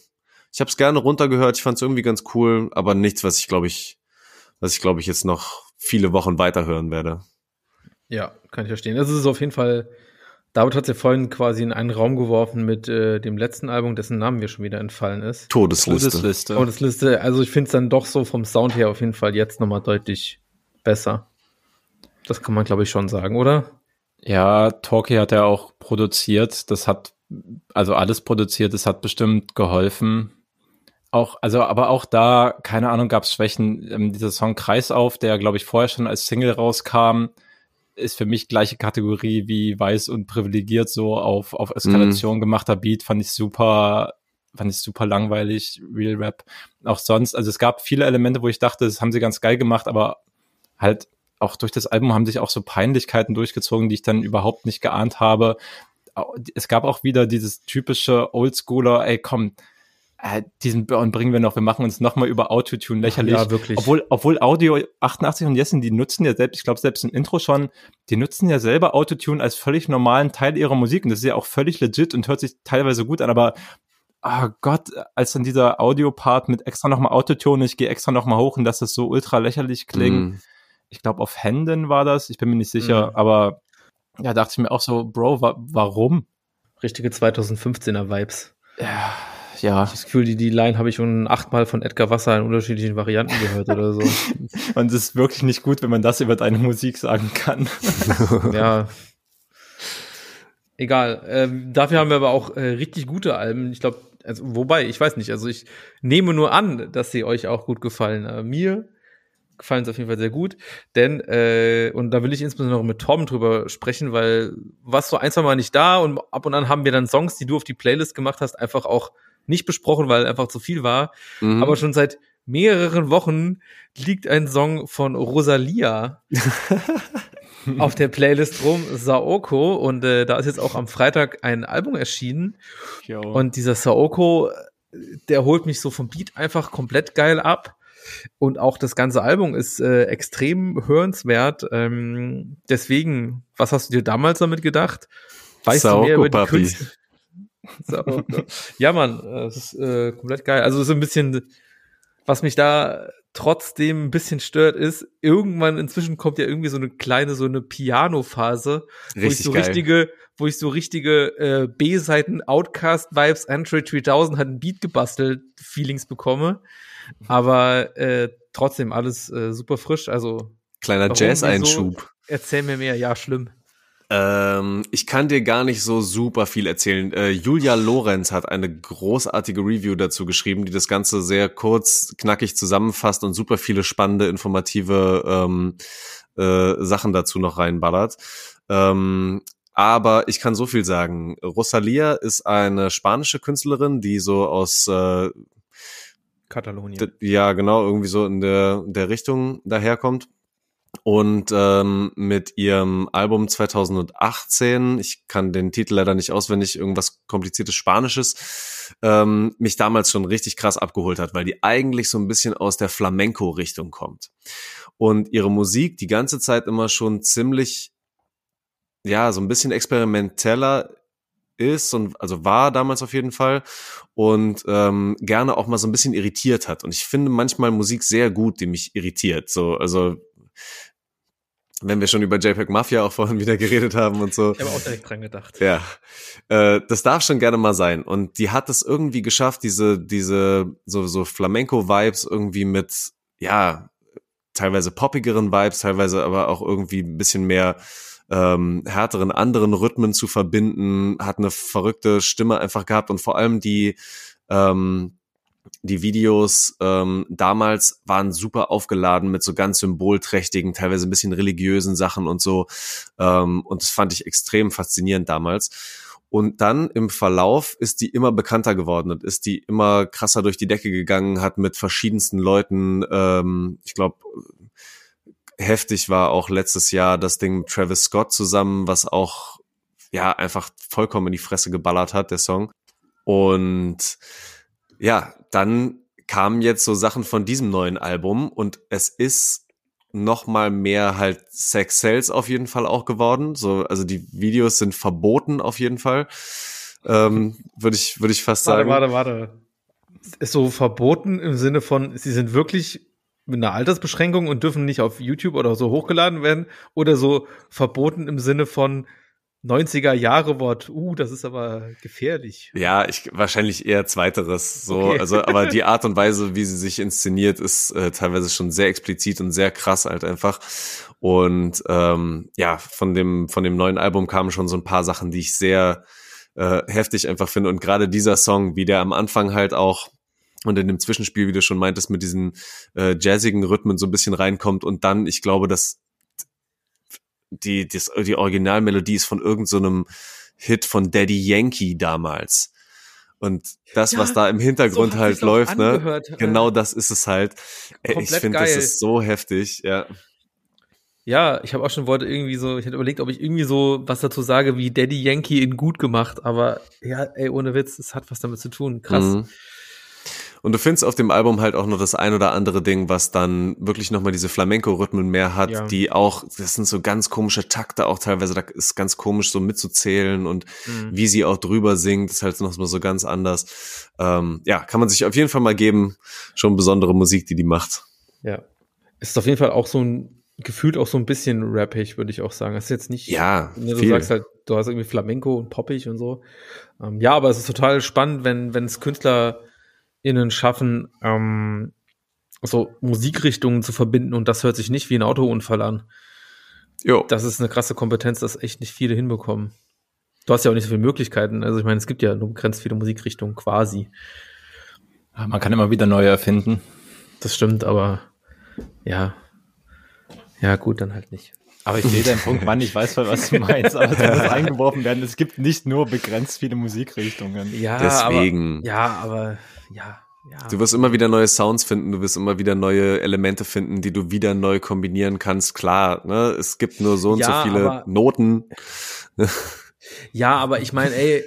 S4: ich habe es gerne runtergehört, ich fand es irgendwie ganz cool, aber nichts, was ich glaube ich, was ich glaube ich jetzt noch viele Wochen weiterhören werde.
S3: Ja, kann ich verstehen. Das ist auf jeden Fall David hat ja vorhin quasi in einen Raum geworfen mit äh, dem letzten Album, dessen Namen mir schon wieder entfallen ist.
S4: Todesliste.
S3: Todesliste. Todesliste. Also ich finde es dann doch so vom Sound her auf jeden Fall jetzt nochmal deutlich besser. Das kann man, glaube ich, schon sagen, oder?
S2: Ja, Talkie hat er auch produziert. Das hat, also alles produziert, das hat bestimmt geholfen. Auch, also, aber auch da, keine Ahnung, gab es Schwächen. Ähm, dieser Song Kreis auf, der, glaube ich, vorher schon als Single rauskam, ist für mich gleiche Kategorie wie weiß und privilegiert so auf, auf Eskalation mhm. gemachter Beat, fand ich super, fand ich super langweilig, Real Rap. Auch sonst, also es gab viele Elemente, wo ich dachte, das haben sie ganz geil gemacht, aber halt auch durch das Album haben sich auch so Peinlichkeiten durchgezogen, die ich dann überhaupt nicht geahnt habe. Es gab auch wieder dieses typische Oldschooler, ey komm, äh, diesen Burn bringen wir noch, wir machen uns nochmal über Autotune lächerlich. Ja,
S3: wirklich.
S2: Obwohl, obwohl Audio 88 und Jessen, die nutzen ja selbst, ich glaube selbst im Intro schon, die nutzen ja selber Autotune als völlig normalen Teil ihrer Musik und das ist ja auch völlig legit und hört sich teilweise gut an, aber oh Gott, als dann dieser Audio-Part mit extra nochmal Autotune, ich gehe extra nochmal hoch und dass das so ultra lächerlich klingt. Mm. Ich glaube, auf Händen war das, ich bin mir nicht sicher, mm. aber ja, dachte ich mir auch so, Bro, wa warum?
S3: Richtige 2015er Vibes.
S2: Ja, ja.
S3: Das Gefühl, die, die Line habe ich schon achtmal von Edgar Wasser in unterschiedlichen Varianten gehört oder so. [LAUGHS]
S2: Und es ist wirklich nicht gut, wenn man das über deine Musik sagen kann. [LAUGHS]
S3: ja. Egal. Ähm, dafür haben wir aber auch äh, richtig gute Alben. Ich glaube, also, wobei, ich weiß nicht, also ich nehme nur an, dass sie euch auch gut gefallen. Äh, mir gefallen es auf jeden Fall sehr gut. Denn, äh, und da will ich insbesondere mit Tom drüber sprechen, weil was so ein, zwei Mal nicht da und ab und an haben wir dann Songs, die du auf die Playlist gemacht hast, einfach auch nicht besprochen, weil einfach zu viel war. Mhm. Aber schon seit mehreren Wochen liegt ein Song von Rosalia [LAUGHS] auf der Playlist rum, Saoko. Und äh, da ist jetzt auch am Freitag ein Album erschienen. Jo. Und dieser Saoko, der holt mich so vom Beat einfach komplett geil ab. Und auch das ganze Album ist äh, extrem hörenswert. Ähm, deswegen, was hast du dir damals damit gedacht?
S4: Weißt Saoko, du mehr über die Papi. Künstler? [LAUGHS]
S3: So, ja, Mann, das ist äh, komplett geil. Also so ein bisschen, was mich da trotzdem ein bisschen stört, ist, irgendwann inzwischen kommt ja irgendwie so eine kleine, so eine Piano-Phase, wo ich so geil. richtige, wo ich so richtige äh, B-Seiten Outcast-Vibes, Android 3000 hat ein Beat gebastelt, Feelings bekomme. Aber äh, trotzdem alles äh, super frisch. Also
S4: kleiner Jazz-Einschub. So?
S3: Erzähl mir mehr, ja, schlimm.
S4: Ähm, ich kann dir gar nicht so super viel erzählen. Äh, Julia Lorenz hat eine großartige Review dazu geschrieben, die das Ganze sehr kurz, knackig zusammenfasst und super viele spannende, informative ähm, äh, Sachen dazu noch reinballert. Ähm, aber ich kann so viel sagen. Rosalia ist eine spanische Künstlerin, die so aus äh,
S3: Katalonien.
S4: Ja, genau, irgendwie so in der, der Richtung daherkommt und ähm, mit ihrem Album 2018, ich kann den Titel leider nicht auswendig, irgendwas kompliziertes Spanisches, ähm, mich damals schon richtig krass abgeholt hat, weil die eigentlich so ein bisschen aus der Flamenco-Richtung kommt. Und ihre Musik die ganze Zeit immer schon ziemlich, ja, so ein bisschen experimenteller ist und also war damals auf jeden Fall und ähm, gerne auch mal so ein bisschen irritiert hat. Und ich finde manchmal Musik sehr gut, die mich irritiert. So, also wenn wir schon über JPEG Mafia auch vorhin wieder geredet haben und so.
S3: Ich habe auch direkt dran gedacht.
S4: Ja, äh, das darf schon gerne mal sein. Und die hat es irgendwie geschafft, diese diese so so Flamenco-Vibes irgendwie mit ja teilweise poppigeren Vibes, teilweise aber auch irgendwie ein bisschen mehr ähm, härteren anderen Rhythmen zu verbinden, hat eine verrückte Stimme einfach gehabt und vor allem die ähm, die Videos ähm, damals waren super aufgeladen mit so ganz symbolträchtigen, teilweise ein bisschen religiösen Sachen und so. Ähm, und das fand ich extrem faszinierend damals. Und dann im Verlauf ist die immer bekannter geworden und ist die immer krasser durch die Decke gegangen, hat mit verschiedensten Leuten, ähm, ich glaube, heftig war auch letztes Jahr das Ding mit Travis Scott zusammen, was auch ja einfach vollkommen in die Fresse geballert hat, der Song. Und ja, dann kamen jetzt so Sachen von diesem neuen Album und es ist noch mal mehr halt Sex Sales auf jeden Fall auch geworden. So, also die Videos sind verboten auf jeden Fall. Ähm, würde ich, würde ich fast
S3: warte,
S4: sagen.
S3: Warte, warte, Ist so verboten im Sinne von, sie sind wirklich mit einer Altersbeschränkung und dürfen nicht auf YouTube oder so hochgeladen werden oder so verboten im Sinne von, 90er Jahre Wort, uh, das ist aber gefährlich.
S4: Ja, ich wahrscheinlich eher zweiteres so,
S3: Okay.
S4: also aber die [LAUGHS] Art und Weise, wie sie sich inszeniert, ist äh, teilweise schon sehr explizit und sehr krass halt einfach. Und ähm, ja, von dem von dem neuen Album kamen schon so ein paar Sachen, die ich sehr äh, heftig einfach finde und gerade dieser Song, wie der am Anfang halt auch und in dem Zwischenspiel, wie du schon meintest, mit diesen äh, jazzigen Rhythmen so ein bisschen reinkommt und dann, ich glaube, dass die, die, die Originalmelodie ist von irgendeinem so Hit von Daddy Yankee damals. Und das,
S3: Ja,
S4: was da im Hintergrund
S3: so
S4: halt läuft, ne?
S3: äh,
S4: Genau das ist es halt. Ey, ich finde, das ist so heftig, ja.
S3: Ja, ich habe auch schon Worte irgendwie so, ich hätte überlegt, ob ich irgendwie so was dazu sage wie Daddy Yankee in gut gemacht, aber ja, ey, ohne Witz, es hat was damit zu tun. Krass.
S4: Mhm. Und du findest auf dem Album halt auch noch das ein oder andere Ding, was dann wirklich nochmal diese Flamenco-Rhythmen mehr hat,
S3: Ja.
S4: die auch, das sind so ganz komische Takte auch teilweise, da ist ganz komisch so mitzuzählen und
S3: Mhm.
S4: wie sie auch drüber singt, ist halt noch mal so ganz anders. Ähm, ja, kann man sich auf jeden Fall mal geben. Schon besondere Musik, die die macht.
S3: Ja. Ist auf jeden Fall auch so ein, gefühlt auch so ein bisschen rappig, würde ich auch sagen. Es ist jetzt nicht,
S4: Ja,
S3: ne, du
S4: viel.
S3: sagst halt, du hast irgendwie Flamenco und poppig und so. Ähm, ja, aber es ist total spannend, wenn, wenn es KünstlerInnen schaffen, ähm, so Musikrichtungen zu verbinden und das hört sich nicht wie ein Autounfall an.
S4: Jo.
S3: Das ist eine krasse Kompetenz, das echt nicht viele hinbekommen. Du hast ja auch nicht so viele Möglichkeiten. Also ich meine, es gibt ja nur begrenzt viele Musikrichtungen quasi.
S2: Man kann immer wieder neue erfinden.
S3: Das stimmt, aber ja. Ja, gut, dann halt nicht.
S2: Aber ich sehe deinen Punkt, Mann, ich weiß voll, was du meinst, aber es muss eingeworfen werden. Es gibt nicht nur begrenzt viele Musikrichtungen.
S3: Ja,
S4: Deswegen.
S3: Aber, ja, aber ja, ja.
S4: Du wirst immer wieder neue Sounds finden, du wirst immer wieder neue Elemente finden, die du wieder neu kombinieren kannst. Klar, ne? Es gibt nur so und
S3: Ja,
S4: so viele
S3: aber-
S4: Noten. [LAUGHS]
S3: Ja, aber ich meine, ey,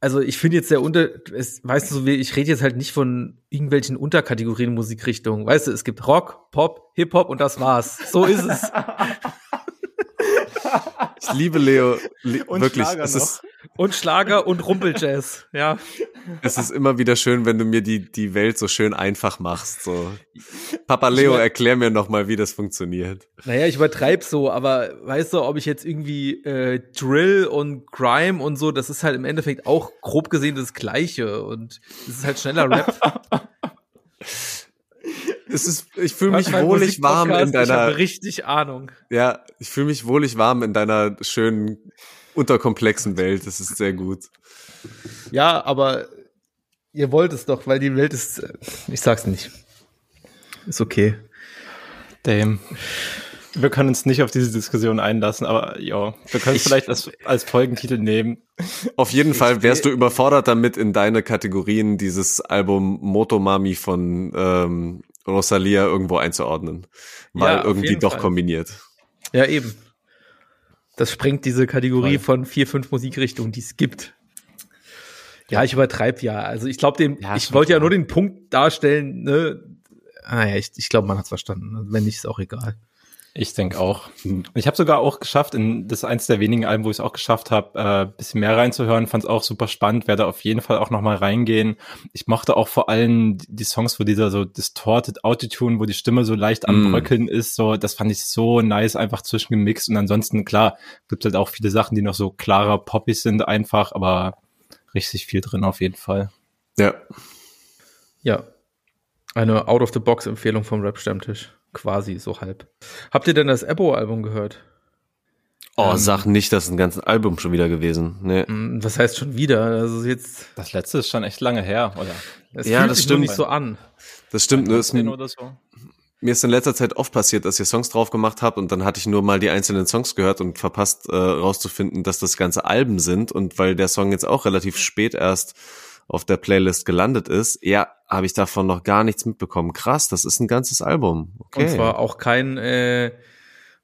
S3: also ich finde jetzt der Unter, es, weißt du, ich rede jetzt halt nicht von irgendwelchen Unterkategorien Musikrichtungen. Weißt du, es gibt Rock, Pop, Hip-Hop und das war's. So ist es. [LAUGHS]
S4: Ich liebe Leo li
S2: Und
S4: wirklich.
S2: Schlager
S4: Es
S2: noch.
S4: ist,
S3: Und Schlager und Rumpeljazz. [LAUGHS] Ja.
S4: es ist immer wieder schön, wenn du mir die, die Welt so schön einfach machst. So. Papa Leo, erklär mir noch mal, wie das funktioniert.
S3: Naja, ich übertreib so, aber weißt du, ob ich jetzt irgendwie äh, Drill und Grime und so, das ist halt im Endeffekt auch grob gesehen das Gleiche und es ist halt schneller Rap. [LAUGHS]
S4: Es ist, ich fühle mich wohlig warm in
S3: Musikpodcast, Ich
S4: deiner,
S3: habe richtig Ahnung.
S4: ja, ich fühle mich wohlig warm in deiner schönen, unterkomplexen Welt. Das ist sehr gut.
S3: Ja, aber ihr wollt es doch, weil die Welt ist. Ich sag's nicht. Ist okay.
S2: Damn. Wir können uns nicht auf diese Diskussion einlassen, aber ja, wir können es
S4: Ich-
S2: vielleicht als, als Folgentitel nehmen.
S4: Auf jeden Fall wärst du überfordert damit, in deine Kategorien dieses Album Motomami von ähm, Rosalia irgendwo einzuordnen. Mal
S3: Ja,
S4: irgendwie doch
S3: Fall.
S4: kombiniert.
S3: Ja, eben. Das sprengt diese Kategorie
S2: Voll.
S3: von vier, fünf Musikrichtungen, die es gibt. Ja, ich übertreibe ja. Also ich glaube,
S2: Ja,
S3: ich wollte ja nur den Punkt darstellen, ne? Ah ja, ich, ich glaube, man hat's verstanden. Wenn nicht, ist auch egal.
S2: Ich denke auch. Ich habe sogar auch geschafft, in das ist eins der wenigen Alben, wo ich es auch geschafft habe, äh, bisschen mehr reinzuhören. Fand es auch super spannend, werde auf jeden Fall auch noch mal reingehen. Ich mochte auch vor allem die- Songs, wo dieser so distorted Autotune, wo die Stimme so leicht am
S4: Mm.
S2: Bröckeln ist, so das fand ich so nice, einfach zwischengemixt. Und ansonsten klar gibt halt auch viele Sachen, die noch so klarer poppig sind, einfach, aber richtig viel drin auf jeden Fall.
S4: Ja.
S3: Ja. Eine Out-of-the-Box-Empfehlung vom Rap-Stammtisch. Quasi, so halb. Habt ihr denn das Ebo-Album gehört?
S4: Oh,
S3: Ähm.
S4: sag nicht, das ist ein ganzes Album schon wieder gewesen. Nee.
S3: Hm, Was heißt schon wieder? Also jetzt,
S2: Das letzte ist schon echt lange her, oder?
S3: es
S4: Ja,
S3: fühlt
S4: das
S3: sich nur
S4: stimmt.
S3: nicht so an.
S4: Das stimmt. Nur ist,
S2: 15
S4: mir
S2: oder so.
S4: ist in letzter Zeit oft passiert, dass ihr Songs drauf gemacht habt und dann hatte ich nur mal die einzelnen Songs gehört und verpasst äh, rauszufinden, dass das ganze Alben sind. Und weil der Song jetzt auch relativ spät erst auf der Playlist gelandet ist, ja, habe ich davon noch gar nichts mitbekommen. Krass, das ist ein ganzes Album. Okay.
S3: Und zwar auch kein äh,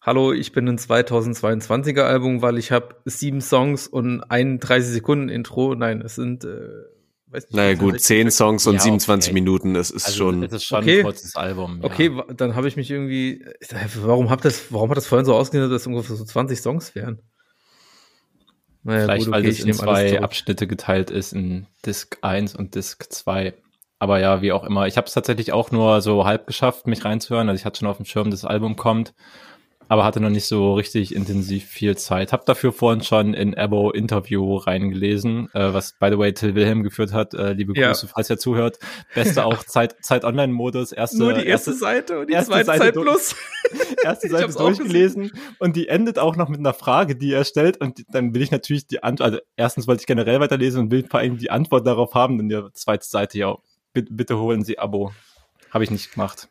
S3: Hallo, ich bin ein 2022er Album, weil ich habe sieben Songs und ein 30 Sekunden Intro. Nein, es sind äh, weiß nicht,
S4: naja gut, 10 Songs und
S2: Ja,
S4: 27
S2: okay.
S4: Minuten, es ist
S2: Also,
S4: schon.
S2: es ist schon
S3: Okay.
S2: ein kurzes Album. Ja.
S3: Okay, dann habe ich mich irgendwie. äh, Warum habt das? Warum hat das vorhin so ausgesehen, dass es ungefähr so 20 Songs wären? Naja,
S2: Vielleicht, weil das in zwei. Abschnitte geteilt ist, in Disc 1 und Disc 2. Aber ja, wie auch immer. Ich habe es tatsächlich auch nur so halb geschafft, mich reinzuhören. Also ich hatte schon auf dem Schirm, dass das Album kommt, aber hatte noch nicht so richtig intensiv viel Zeit. Hab dafür vorhin schon in Abo Interview reingelesen, äh, was by the way Till Wilhelm geführt hat. Äh, liebe
S3: Ja.
S2: Grüße, falls er zuhört. Beste auch [LAUGHS] Zeit, Zeit Online-Modus. Erste,
S3: Nur die erste,
S2: erste,
S3: Seite und die
S2: erste
S3: zweite
S2: Seite
S3: Zeit plus. [LAUGHS]
S2: erste Seite
S3: auch
S2: durchgelesen und die endet auch noch mit einer Frage, die er stellt und dann will ich natürlich die Antwort, also erstens wollte ich generell weiterlesen und will vor allem die Antwort darauf haben, denn die zweite Seite, ja, bitte, bitte holen Sie Abo. Habe ich nicht gemacht.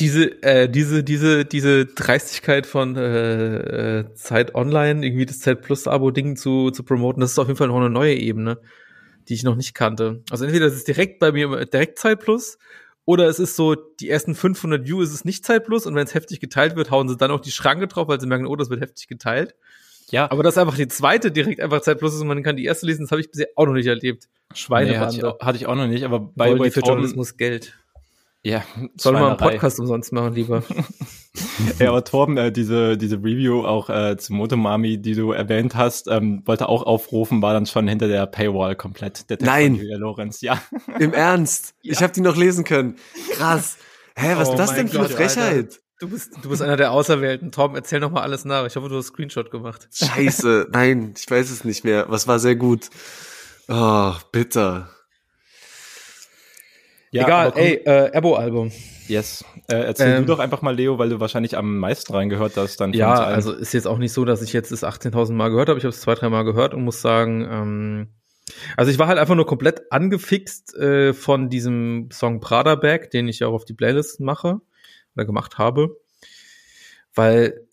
S3: Diese, äh, diese, diese, diese Dreistigkeit von äh, äh, Zeit Online, irgendwie das Zeit Plus Abo-Ding zu, zu promoten, das ist auf jeden Fall noch eine neue Ebene, die ich noch nicht kannte. Also entweder es ist direkt bei mir direkt Zeit Plus oder es ist so, die ersten 500 View ist es nicht Zeit Plus und wenn es heftig geteilt wird, hauen sie dann auch die Schranke drauf, weil sie merken, oh, das wird heftig geteilt.
S2: Ja,
S3: Aber dass einfach die zweite direkt einfach Zeit Plus ist und man kann die erste lesen, das habe ich bisher auch noch nicht erlebt.
S2: nee, hatte, ich auch, hatte ich auch noch nicht, aber bei
S3: Wollen die für Journalismus Geld.
S2: Ja,
S3: Sollen wir mal einen. Podcast umsonst machen, lieber? [LAUGHS]
S2: Ja, aber Torben, äh, diese, diese Review auch äh, zu Motomami, die du erwähnt hast, ähm, wollte auch aufrufen, war dann schon hinter der Paywall komplett. Der Text
S4: Nein.
S2: von Julia Lorenz, ja. [LAUGHS]
S4: Im Ernst? Ich habe die noch lesen können. Krass. Hä, was
S3: Oh
S4: ist das denn für eine Frechheit?
S3: Du bist, du bist einer der Auserwählten. Tom, erzähl noch mal alles nach. Ich hoffe, du hast Screenshot gemacht.
S4: Scheiße, nein, ich weiß es nicht mehr. Was war sehr gut? Oh, bitter.
S2: Ja
S3: Egal,
S2: komm-
S3: ey, äh, Abo-Album.
S2: Yes. Äh, erzähl
S3: Ähm,
S2: du doch einfach mal, Leo, weil du wahrscheinlich am meisten reingehört hast dann. von
S3: Ja, also ist jetzt auch nicht so, dass ich jetzt das 18.000 Mal gehört habe. Ich habe es zwei, drei Mal gehört und muss sagen, ähm, also ich war halt einfach nur komplett angefixt äh, von diesem Song Prada Bag, den ich auch auf die Playlist mache oder gemacht habe, weil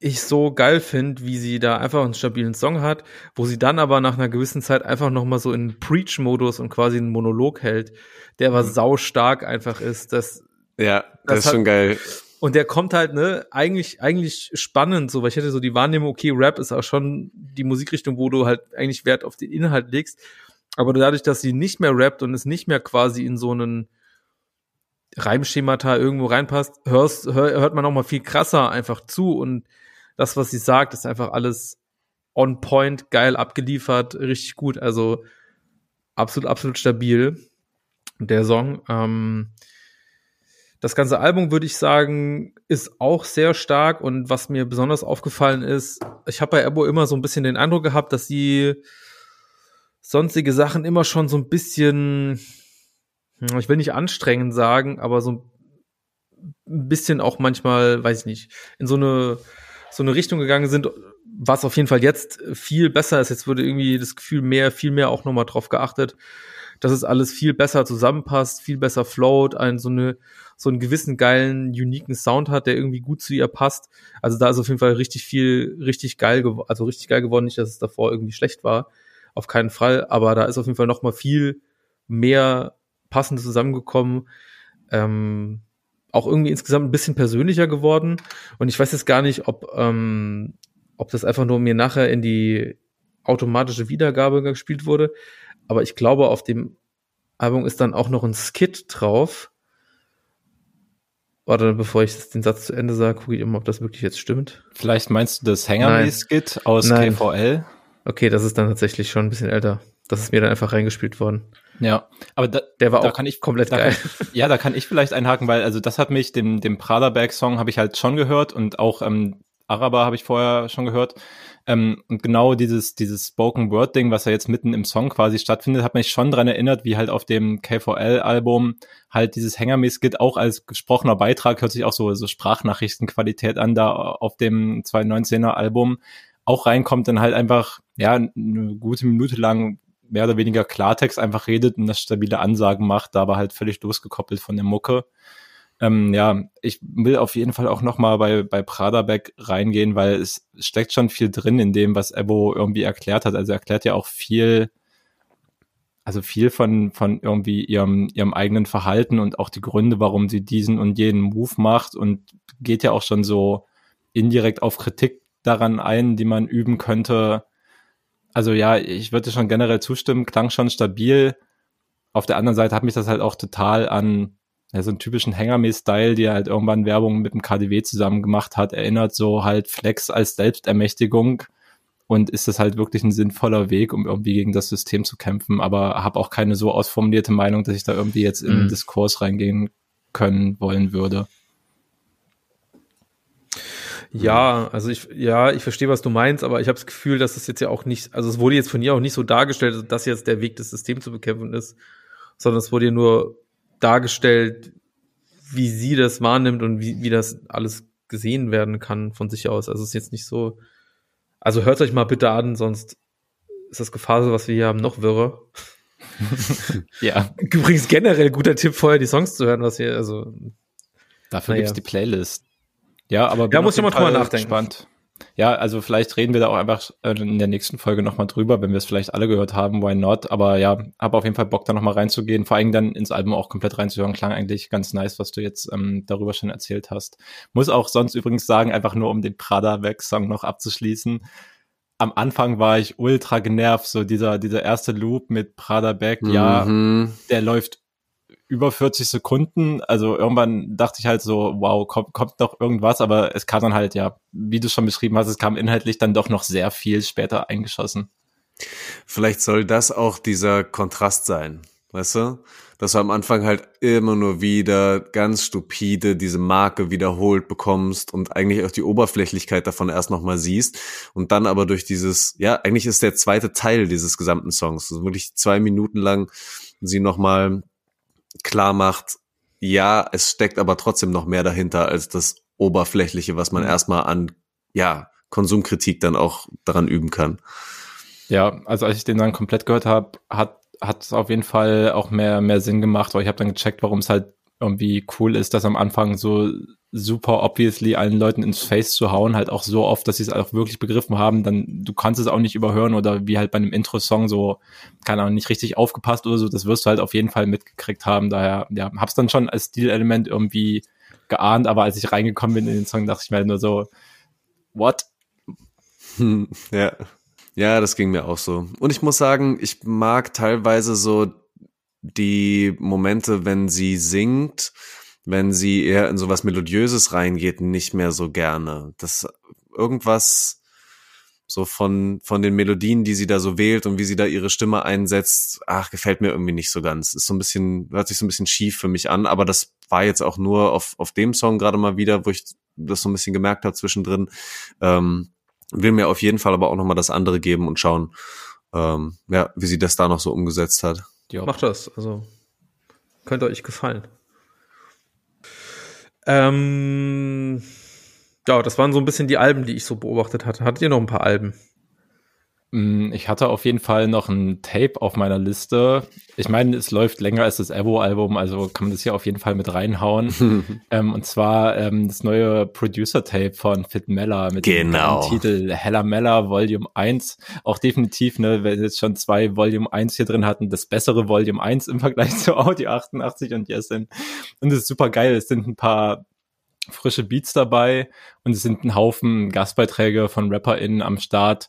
S3: ich so geil finde, wie sie da einfach einen stabilen Song hat, wo sie dann aber nach einer gewissen Zeit einfach noch mal so in Preach-Modus und quasi einen Monolog hält, der aber sau stark einfach ist, dass
S4: Ja, das,
S3: Das
S4: ist
S3: hat-
S4: schon geil.
S3: und der kommt halt, ne, eigentlich, eigentlich spannend, so, weil ich hätte so die Wahrnehmung, okay, Rap ist auch schon die Musikrichtung, wo du halt eigentlich Wert auf den Inhalt legst. Aber dadurch, dass sie nicht mehr rappt und es nicht mehr quasi in so einen Reimschemata irgendwo reinpasst, hörst, hör, hört man auch mal viel krasser einfach zu und das, was sie sagt, ist einfach alles on point, geil abgeliefert, richtig gut, also absolut, absolut stabil, der Song. Ähm, das ganze Album, würde ich sagen, ist auch sehr stark und was mir besonders aufgefallen ist, ich habe bei Ebo immer so ein bisschen den Eindruck gehabt, dass sie sonstige Sachen immer schon so ein bisschen, hm, ich will nicht anstrengend sagen, aber so ein bisschen auch manchmal, weiß ich nicht, in so eine so eine Richtung gegangen sind, was auf jeden Fall jetzt viel besser ist. Jetzt wurde irgendwie das Gefühl mehr, viel mehr auch nochmal drauf geachtet, dass es alles viel besser zusammenpasst, viel besser float, ein, so eine, so einen gewissen geilen, uniken Sound hat, der irgendwie gut zu ihr passt. Also da ist auf jeden Fall richtig viel, richtig geil also richtig geil geworden, nicht, dass es davor irgendwie schlecht war. Auf keinen Fall, aber da ist auf jeden Fall nochmal viel mehr passend zusammengekommen. ähm, auch irgendwie insgesamt ein bisschen persönlicher geworden. Und ich weiß jetzt gar nicht, ob, ähm, ob das einfach nur mir nachher in die automatische Wiedergabe gespielt wurde. Aber ich glaube, auf dem Album ist dann auch noch ein Skit drauf. Warte, bevor ich den Satz zu Ende sage, gucke ich immer, ob das wirklich jetzt stimmt.
S2: Vielleicht meinst du das Hangame-Skit aus
S3: Nein.
S2: KVL?
S3: Okay, das ist dann tatsächlich schon ein bisschen älter. Das ist mir dann einfach reingespielt worden.
S2: Ja, aber da,
S3: Der war
S2: da
S3: auch
S2: kann ich
S3: komplett
S2: da
S3: geil.
S2: Kann, ja, da kann ich vielleicht einhaken, weil also das hat mich, dem, dem Praderberg-Song habe ich halt schon gehört und auch ähm, Araber habe ich vorher schon gehört. Ähm, und genau dieses, dieses Spoken Word Ding, was ja jetzt mitten im Song quasi stattfindet, hat mich schon dran erinnert, wie halt auf dem KVL-Album halt dieses Hängermäßig auch als gesprochener Beitrag, hört sich auch so, so Sprachnachrichtenqualität an, da auf dem 2019er Album auch reinkommt, dann halt einfach, ja, eine gute Minute lang mehr oder weniger Klartext einfach redet und das stabile Ansagen macht, da aber halt völlig losgekoppelt von der Mucke. Ähm, ja, ich will auf jeden Fall auch nochmal bei, bei Praderbeck reingehen, weil es steckt schon viel drin in dem, was Ebo irgendwie erklärt hat. Also er erklärt ja auch viel, also viel von, von irgendwie ihrem, ihrem eigenen Verhalten und auch die Gründe, warum sie diesen und jenen Move macht und geht ja auch schon so indirekt auf Kritik daran ein, die man üben könnte. Also ja, ich würde schon generell zustimmen, klang schon stabil. Auf der anderen Seite hat mich das halt auch total an ja, so einen typischen Hängermäß-Style, die er halt irgendwann Werbung mit dem KDW zusammen gemacht hat, erinnert so halt Flex als Selbstermächtigung und ist das halt wirklich ein sinnvoller Weg, um irgendwie gegen das System zu kämpfen, aber habe auch keine so ausformulierte Meinung, dass ich da irgendwie jetzt in den
S3: Mhm.
S2: Diskurs reingehen können wollen würde.
S3: Ja, also ich, ja, ich verstehe, was du meinst, aber ich habe das Gefühl, dass es jetzt ja auch nicht, also es wurde jetzt von ihr auch nicht so dargestellt, dass jetzt der Weg, das System zu bekämpfen ist, sondern es wurde ihr nur dargestellt, wie sie das wahrnimmt und wie, wie das alles gesehen werden kann von sich aus. Also es ist jetzt nicht so, also hört euch mal bitte an, sonst ist das Gefahr, was wir hier haben, noch wirrer. [LAUGHS]
S2: Ja,
S3: Übrigens generell guter Tipp, vorher die Songs zu hören, was hier, also
S2: dafür
S3: Naja.
S2: gibt's die Playlist. Ja, aber
S3: Ja, muss ich mal drüber nachdenken.
S2: Gespannt. Ja, also vielleicht reden wir da auch einfach äh, in der nächsten Folge nochmal drüber, wenn wir es vielleicht alle gehört haben, why not? Aber ja, habe auf jeden Fall Bock, da nochmal reinzugehen, vor allem dann ins Album auch komplett reinzuhören. Klang eigentlich ganz nice, was du jetzt ähm, darüber schon erzählt hast. Muss auch sonst übrigens sagen, einfach nur um den Prada-Weg-Song noch abzuschließen. Am Anfang war ich ultra genervt, so dieser, dieser erste Loop mit Prada Beck, ja,
S4: Mhm.
S2: der läuft über 40 Sekunden. Also irgendwann dachte ich halt so, wow, kommt, kommt noch irgendwas, aber es kam dann halt, ja, wie du schon beschrieben hast, es kam inhaltlich dann doch noch sehr viel später eingeschossen.
S4: Vielleicht soll das auch dieser Kontrast sein, weißt du? Dass du am Anfang halt immer nur wieder ganz stupide diese Marke wiederholt bekommst und eigentlich auch die Oberflächlichkeit davon erst nochmal siehst und dann aber durch dieses, ja, eigentlich ist der zweite Teil dieses gesamten Songs, also wirklich zwei Minuten lang sie nochmal klar macht, ja, es steckt aber trotzdem noch mehr dahinter als das Oberflächliche, was man
S2: Mhm.
S4: erstmal an, ja, Konsumkritik dann auch daran üben kann.
S2: Ja, also als ich den dann komplett gehört habe, hat hat es auf jeden Fall auch mehr mehr Sinn gemacht, weil ich habe dann gecheckt, warum es halt irgendwie cool ist, das am Anfang so super obviously allen Leuten ins Face zu hauen, halt auch so oft, dass sie es auch wirklich begriffen haben, dann du kannst es auch nicht überhören oder wie halt bei einem Intro-Song so, keine Ahnung, nicht richtig aufgepasst oder so, das wirst du halt auf jeden Fall mitgekriegt haben, daher, ja, hab's dann schon als Stilelement irgendwie geahnt, aber als ich reingekommen bin in den Song, dachte ich mir halt nur so, what?
S4: Hm, ja. Ja, das ging mir auch so. Und ich muss sagen, ich mag teilweise so die Momente, wenn sie singt, wenn sie eher in sowas Melodiöses reingeht, nicht mehr so gerne. Das irgendwas so von, von den Melodien, die sie da so wählt und wie sie da ihre Stimme einsetzt, ach, gefällt mir irgendwie nicht so ganz. Ist so ein bisschen, hört sich so ein bisschen schief für mich an, aber das war jetzt auch nur auf, auf dem Song gerade mal wieder, wo ich das so ein bisschen gemerkt habe zwischendrin. Ähm, will mir auf jeden Fall aber auch nochmal das andere geben und schauen, ähm, ja, wie sie das da noch so umgesetzt hat.
S2: Ja.
S3: Macht das, also könnte euch gefallen. Ähm, ja, das waren so ein bisschen die Alben, die ich so beobachtet hatte. Hattet ihr noch ein paar Alben?
S2: Mm, ich hatte auf jeden Fall noch ein Tape auf meiner Liste. Ich meine, es läuft länger als das Evo-Album, also kann man das hier auf jeden Fall mit reinhauen. [LAUGHS] ähm, und zwar ähm, das neue Producer-Tape von Fit Meller mit
S4: genau.
S2: dem Titel Hella Meller Volume 1. Auch definitiv, ne, wenn wir jetzt schon zwei Volume 1 hier drin hatten, das bessere Volume 1 im Vergleich zu Audio 88 und Yesin. Und es ist super geil. Es sind ein paar frische Beats dabei und es sind ein Haufen Gastbeiträge von RapperInnen am Start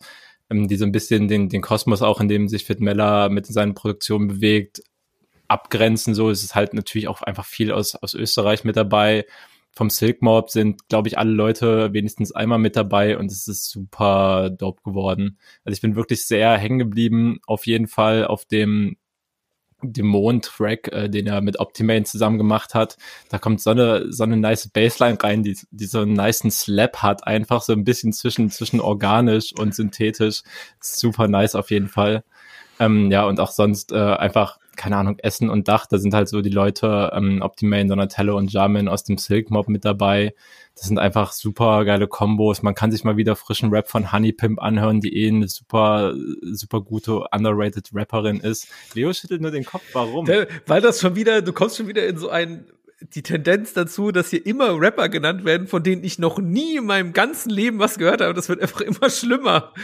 S2: die so ein bisschen den, den Kosmos auch, in dem sich Fit Meller mit seinen Produktionen bewegt, abgrenzen. So ist es halt natürlich auch einfach viel aus, aus Österreich mit dabei. Vom Silk Mob sind, glaube ich, alle Leute wenigstens einmal mit dabei und es ist super dope geworden. Also ich bin wirklich sehr hängen geblieben, auf jeden Fall auf dem Dämon-Track, äh, den er mit Optimane zusammen gemacht hat. Da kommt so eine, so eine nice Bassline rein, die, die so einen niceen Slap hat, einfach so ein bisschen zwischen, zwischen organisch und synthetisch. Super nice auf jeden Fall. Ähm, ja, und auch sonst äh, einfach, keine Ahnung, Essen und Dach, da sind halt so die Leute, ähm, Optimane, Donatello und Jamin aus dem Silk Mob mit dabei. Das sind einfach super geile Kombos. Man kann sich mal wieder frischen Rap von Honey Pimp anhören, die eh eine super, super gute, underrated Rapperin ist. Leo schüttelt nur den Kopf. Warum?
S3: Weil das schon wieder, du kommst schon wieder in so ein die Tendenz dazu, dass hier immer Rapper genannt werden, von denen ich noch nie in meinem ganzen Leben was gehört habe. Das wird einfach immer schlimmer. [LAUGHS]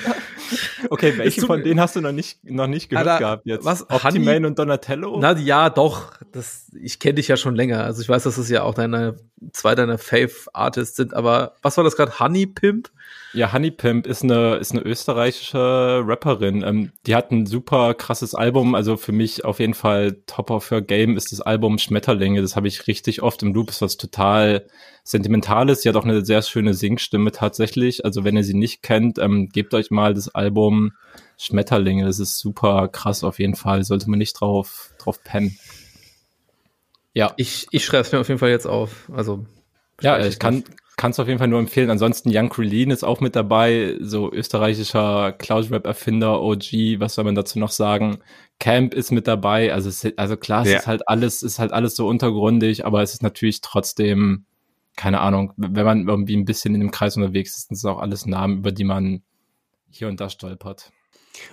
S2: Okay, welche von denen hast du noch nicht, noch nicht gehört Alter, gehabt jetzt? Was? Optimane und Donatello?
S3: Na ja, doch. Das, ich kenne dich ja schon länger. Also ich weiß, dass es ja auch deine, zwei deiner Fave-Artists sind. Aber was war das gerade? Honey Pimp?
S2: Ja, Honey Pimp ist eine, ist eine österreichische Rapperin. Ähm, die hat ein super krasses Album. Also für mich auf jeden Fall Top of Her Game ist das Album Schmetterlinge. Das habe ich richtig oft im Loop. Ist was total Sentimentales. Sie hat auch eine sehr schöne Singstimme tatsächlich. Also wenn ihr sie nicht kennt, ähm, gebt euch mal das Album Schmetterlinge. Das ist super krass auf jeden Fall. Sollte man nicht drauf, drauf pennen.
S3: Ja. Ich, ich schreibe es mir auf jeden Fall jetzt auf. Also
S2: ja, ich kann, kann es auf jeden Fall nur empfehlen. Ansonsten Jan Krillin ist auch mit dabei, so österreichischer Cloud-Rap-Erfinder, OG, was soll man dazu noch sagen? Camp ist mit dabei, also, es, also klar, es ja. ist halt alles, ist halt alles so untergrundig, aber es ist natürlich trotzdem, keine Ahnung, wenn man irgendwie ein bisschen in dem Kreis unterwegs ist, sind es auch alles Namen, über die man hier und da stolpert.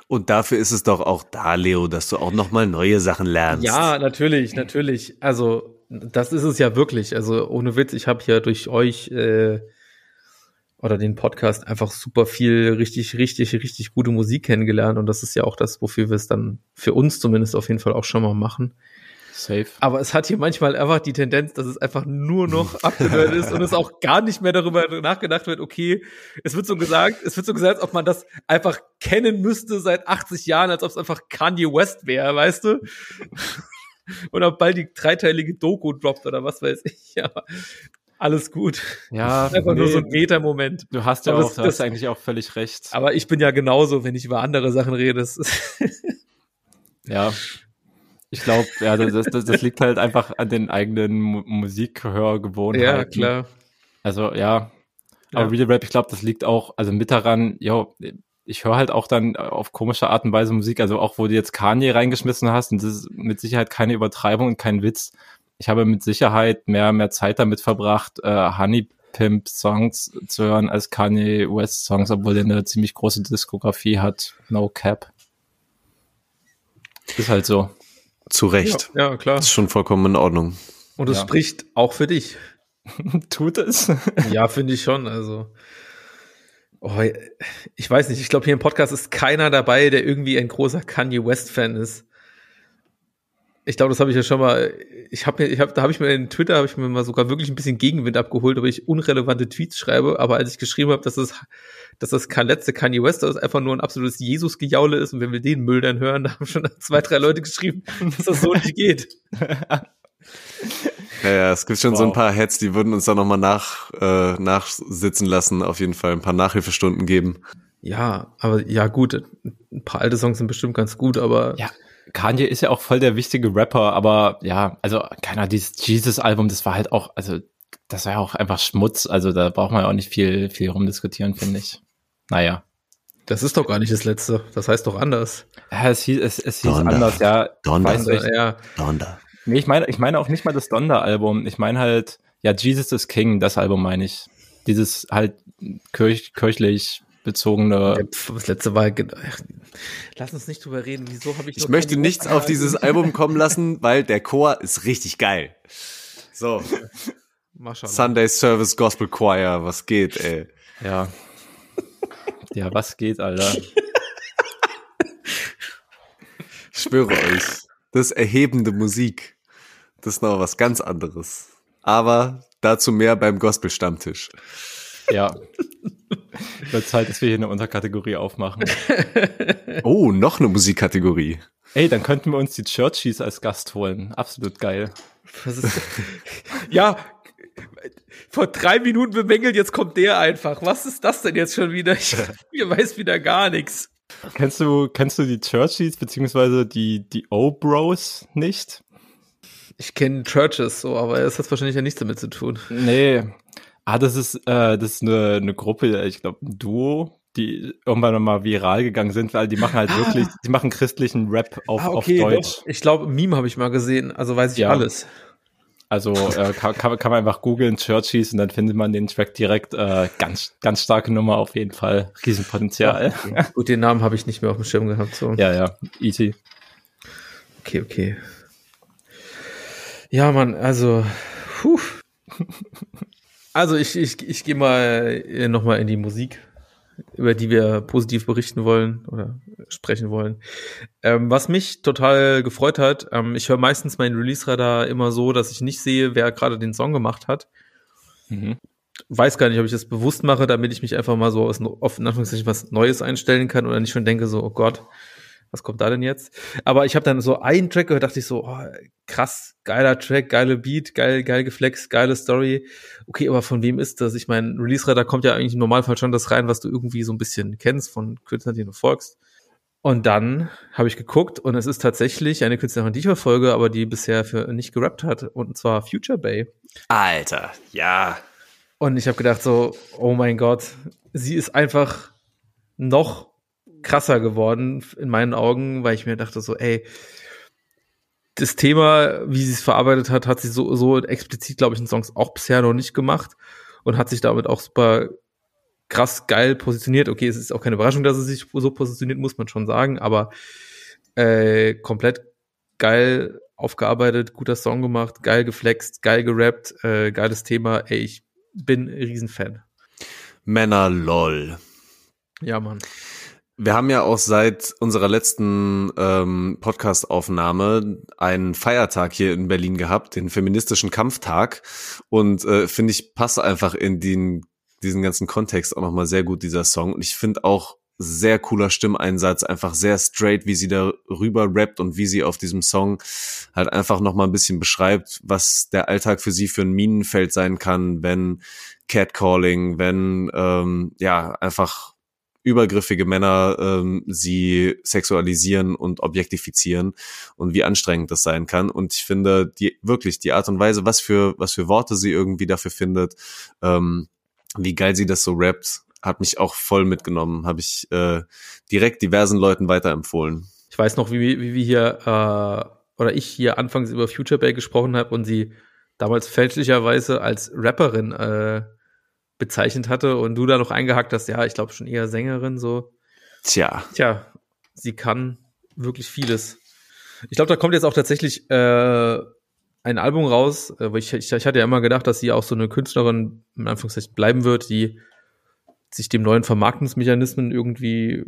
S4: Und dafür ist es doch auch da, Leo, dass du auch nochmal neue Sachen lernst.
S3: Ja, natürlich, natürlich. Also das ist es ja wirklich. Also ohne Witz, ich habe ja durch euch äh, oder den Podcast einfach super viel richtig, richtig, richtig gute Musik kennengelernt. Und das ist ja auch das, wofür wir es dann für uns zumindest auf jeden Fall auch schon mal machen.
S2: Safe.
S3: Aber es hat hier manchmal einfach die Tendenz, dass es einfach nur noch [LAUGHS] abgehört ist und es auch gar nicht mehr darüber nachgedacht wird, okay, es wird so gesagt, es wird so gesagt, als ob man das einfach kennen müsste seit 80 Jahren, als ob es einfach Kanye West wäre, weißt du? [LAUGHS] und auch bald die dreiteilige Doku droppt oder was weiß ich. [LAUGHS] Ja, alles gut.
S2: Ja, [LAUGHS]
S3: einfach nee, nur so ein Meta-Moment.
S2: Du hast ja aber auch, das, du hast eigentlich auch völlig recht.
S3: Aber ich bin ja genauso, wenn ich über andere Sachen rede.
S2: ja. Ich glaube, ja, das, das, das liegt halt einfach an den eigenen Musikhörgewohnheiten.
S3: Ja, klar.
S2: Also, ja. Aber ja. Real Rap, ich glaube, das liegt auch, also mit daran, ja, ich höre halt auch dann auf komische Art und Weise Musik, also auch wo du jetzt Kanye reingeschmissen hast, und das ist mit Sicherheit keine Übertreibung und kein Witz. Ich habe mit Sicherheit mehr, mehr Zeit damit verbracht, äh, Honey Pimp Songs zu hören als Kanye West Songs, obwohl er eine ziemlich große Diskografie hat. No Cap. Ist halt so.
S4: Zu Recht.
S3: Ja, ja klar.
S4: Ist schon vollkommen in Ordnung.
S3: Und es ja. spricht auch für dich. [LAUGHS]
S2: Tut es?
S3: ja, finde ich schon. Also Oh, ich weiß nicht, ich glaube, hier im Podcast ist keiner dabei, der irgendwie ein großer Kanye West-Fan ist. Ich glaube, das habe ich ja schon mal. Ich habe mir, ich habe, da habe ich mir in Twitter habe ich mir mal sogar wirklich ein bisschen Gegenwind abgeholt, ob ich unrelevante Tweets schreibe. Aber als ich geschrieben habe, dass das, dass das kein letzte Kanye West ist, einfach nur ein absolutes Jesus-Gejaule ist und wenn wir den Müll dann hören, [LAUGHS] da haben schon zwei, drei Leute geschrieben, dass das so nicht geht. [LAUGHS]
S4: Ja, ja, es gibt schon wow. so ein paar Heads, die würden uns da nochmal nach, äh, nachsitzen lassen, auf jeden Fall ein paar Nachhilfestunden geben.
S3: Ja, aber ja gut, ein paar alte Songs sind bestimmt ganz gut, aber.
S2: Ja, Kanye ist ja auch voll der wichtige Rapper, aber ja, also keiner, dieses Jesus-Album, das war halt auch, also das war ja auch einfach Schmutz, also da braucht man ja auch nicht viel, viel rumdiskutieren, finde ich. Naja.
S3: Das ist doch gar nicht das letzte, das heißt doch anders.
S2: Ja, es hieß, es, es hieß Donder. anders, ja.
S4: Donder.
S3: ja.
S4: Donder.
S2: Nee, ich meine, ich meine auch nicht mal das Donder-Album. Ich meine halt, ja, Jesus is King, das Album meine ich. Dieses halt kirch, kirchlich bezogene.
S3: Das letzte war, lass uns nicht drüber reden. Wieso habe ich
S4: Ich möchte nichts auf dieses Album kommen lassen, weil der Chor ist richtig geil. So. Sunday Service Gospel Choir, was geht, ey.
S2: Ja. Ja, was geht, Alter?
S4: Ich schwöre euch, das ist erhebende Musik. Das ist noch was ganz anderes. Aber dazu mehr beim Gospel-Stammtisch.
S2: Ja. [LAUGHS] Wird Zeit, dass wir hier eine Unterkategorie aufmachen. [LAUGHS]
S4: Oh, noch eine Musikkategorie.
S2: Ey, dann könnten wir uns die Churchies als Gast holen. Absolut geil. [LAUGHS]
S3: ja, vor drei Minuten bemängelt, jetzt kommt der einfach. Was ist das denn jetzt schon wieder? Ich, ich weiß wieder gar nichts.
S2: Kennst du, kennst du die Churchies beziehungsweise die, die O-Bros nicht?
S3: Ich kenne Churches so, aber es hat wahrscheinlich ja nichts damit zu tun.
S2: Nee. Ah, das ist, äh, das ist eine, eine Gruppe, ich glaube, ein Duo, die irgendwann nochmal viral gegangen sind, weil die machen halt ah. wirklich, die machen christlichen Rap auf, ah, okay, auf Deutsch. Doch.
S3: Ich glaube, Meme habe ich mal gesehen, also weiß ich ja. alles.
S2: Also äh, kann, kann, kann man einfach googeln, Churchies und dann findet man den Track direkt. Äh, ganz, ganz starke Nummer auf jeden Fall. Riesenpotenzial.
S3: Okay. Gut, den Namen habe ich nicht mehr auf dem Schirm gehabt. So.
S2: Ja, ja, easy.
S3: Okay, okay. Ja, Mann, also, puh. Also ich, ich, ich gehe mal äh, nochmal in die Musik über die wir positiv berichten wollen oder sprechen wollen. Ähm, was mich total gefreut hat, ähm, ich höre meistens meinen Release-Radar immer so, dass ich nicht sehe, wer gerade den Song gemacht hat. Mhm. Weiß gar nicht, ob ich das bewusst mache, damit ich mich einfach mal so aus, auf, in Anführungszeichen was Neues einstellen kann oder nicht schon denke so, oh Gott, was kommt da denn jetzt? Aber ich habe dann so einen Track gehört, dachte ich so, oh, krass, geiler Track, geile Beat, geil, geil geflext, geile Story. Okay, aber von wem ist das? Ich meine, Release-Radar kommt ja eigentlich im Normalfall schon das rein, was du irgendwie so ein bisschen kennst von Künstlern, die du folgst. Und dann habe ich geguckt und es ist tatsächlich eine Künstlerin, die ich verfolge, aber die bisher für nicht gerappt hat, und zwar Future Bay.
S4: Alter, ja.
S3: Und ich habe gedacht so, oh mein Gott, sie ist einfach noch krasser geworden in meinen Augen, weil ich mir dachte so, ey, das Thema, wie sie es verarbeitet hat, hat sie so, so explizit, glaube ich, in Songs auch bisher noch nicht gemacht und hat sich damit auch super krass geil positioniert. Okay, es ist auch keine Überraschung, dass sie sich so positioniert, muss man schon sagen, aber äh, komplett geil aufgearbeitet, guter Song gemacht, geil geflext, geil gerappt, äh, geiles Thema. Ey, ich bin ein Riesenfan.
S4: Männer lol.
S3: Ja, Mann.
S4: Wir haben ja auch seit unserer letzten ähm, Podcast-Aufnahme einen Feiertag hier in Berlin gehabt, den feministischen Kampftag. Und äh, finde ich, passt einfach in den, diesen ganzen Kontext auch nochmal sehr gut, dieser Song. Und ich finde auch sehr cooler Stimmeinsatz, einfach sehr straight, wie sie darüber rappt und wie sie auf diesem Song halt einfach nochmal ein bisschen beschreibt, was der Alltag für sie für ein Minenfeld sein kann, wenn Catcalling, wenn ähm, ja einfach übergriffige Männer ähm, sie sexualisieren und objektifizieren und wie anstrengend das sein kann. Und ich finde, die wirklich die Art und Weise, was für, was für Worte sie irgendwie dafür findet, ähm, wie geil sie das so rappt, hat mich auch voll mitgenommen. Habe ich äh, direkt diversen Leuten weiterempfohlen.
S3: Ich weiß noch, wie, wie wir hier äh, oder ich hier anfangs über Future Bay gesprochen habe und sie damals fälschlicherweise als Rapperin äh, bezeichnet hatte und du da noch eingehakt hast, ja, ich glaube schon eher Sängerin so.
S4: Tja.
S3: Tja, sie kann wirklich vieles. Ich glaube, da kommt jetzt auch tatsächlich äh, ein Album raus, äh, ich, ich, ich hatte ja immer gedacht, dass sie auch so eine Künstlerin in Anführungszeichen bleiben wird, die sich dem neuen Vermarktungsmechanismen irgendwie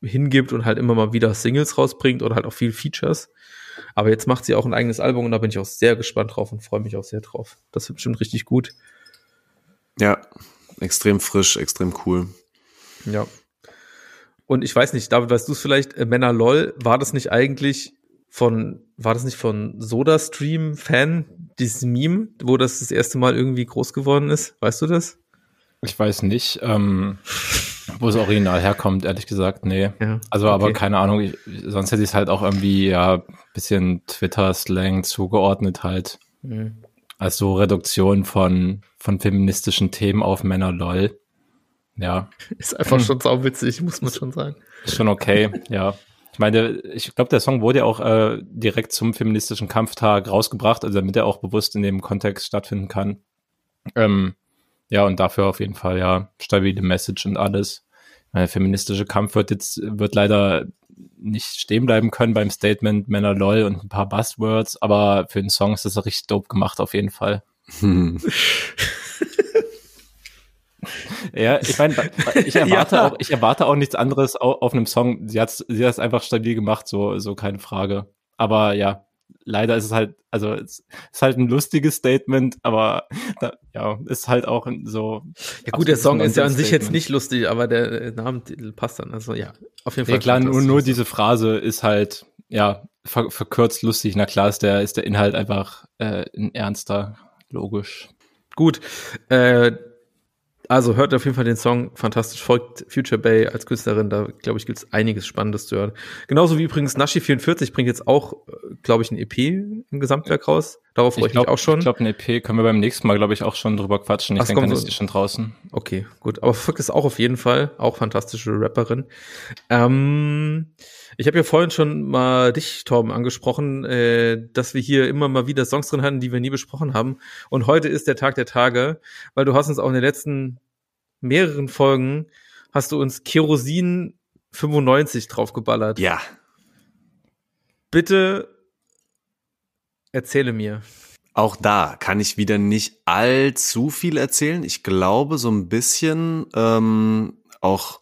S3: hingibt und halt immer mal wieder Singles rausbringt oder halt auch viel Features. Aber jetzt macht sie auch ein eigenes Album und da bin ich auch sehr gespannt drauf und freue mich auch sehr drauf. Das wird bestimmt richtig gut.
S4: Ja, extrem frisch, extrem cool.
S3: Ja. Und ich weiß nicht, David, weißt du es vielleicht, äh, Männer LOL, war das nicht eigentlich von, war das nicht von Soda-Stream-Fan, dieses Meme, wo das das erste Mal irgendwie groß geworden ist? Weißt du das?
S2: Ich weiß nicht, ähm, wo es original herkommt, ehrlich gesagt, nee. Ja, also, okay. aber keine Ahnung, ich, sonst hätte ich es halt auch irgendwie, ja, bisschen Twitter-Slang zugeordnet halt. Mhm. Als so Reduktion von von feministischen Themen auf Männer lol. Ja.
S3: Ist einfach hm. [LAUGHS] schon sauwitzig, muss man schon sagen.
S2: Ist schon okay, ja. Ich meine, ich glaube, der Song wurde ja auch äh, direkt zum feministischen Kampftag rausgebracht, also damit er auch bewusst in dem Kontext stattfinden kann. Ähm, ja, und dafür auf jeden Fall ja stabile Message und alles. Der feministische Kampf wird jetzt, wird leider nicht stehen bleiben können beim Statement Männer lol und ein paar Buzzwords, aber für den Song ist das richtig dope gemacht auf jeden Fall. Hm. ja, ich meine, ich [LAUGHS] erwarte ja. auch, ich erwarte auch nichts anderes auf einem Song. Sie hat sie hat es einfach stabil gemacht, so so keine Frage. Aber ja, leider ist es halt, also es ist halt ein lustiges Statement, aber da, ja, ist halt auch so.
S3: Ja gut, der Song ist ja an sich jetzt nicht lustig, aber der Namentitel passt dann. Also ja,
S2: auf jeden Fall. Ja klar, nur, nur diese Phrase ist halt, ja, ver verkürzt lustig. Na klar ist der, ist der Inhalt einfach äh, ein ernster, logisch.
S3: Gut, äh, also hört auf jeden Fall den Song fantastisch. Folgt Future Bay als Künstlerin. Da, glaube ich, gibt es einiges Spannendes zu hören. Genauso wie übrigens Nashi44 bringt jetzt auch, glaube ich, ein EP im Gesamtwerk raus. Darauf freue ich, glaub, mich auch schon.
S2: Ich glaube, ein EP können wir beim nächsten Mal, glaube ich, auch schon drüber quatschen. Ich denke, dann ist die schon draußen.
S3: Okay, gut. Aber folgt es auch auf jeden Fall. Auch fantastische Rapperin. Ähm, ich habe ja vorhin schon mal dich, Torben, angesprochen, äh, dass wir hier immer mal wieder Songs drin hatten, die wir nie besprochen haben. Und heute ist der Tag der Tage, weil du hast uns auch in den letzten mehreren Folgen hast du uns Kerosin 95 draufgeballert.
S4: Ja.
S3: Bitte erzähle mir.
S4: Auch da kann ich wieder nicht allzu viel erzählen. Ich glaube so ein bisschen ähm, auch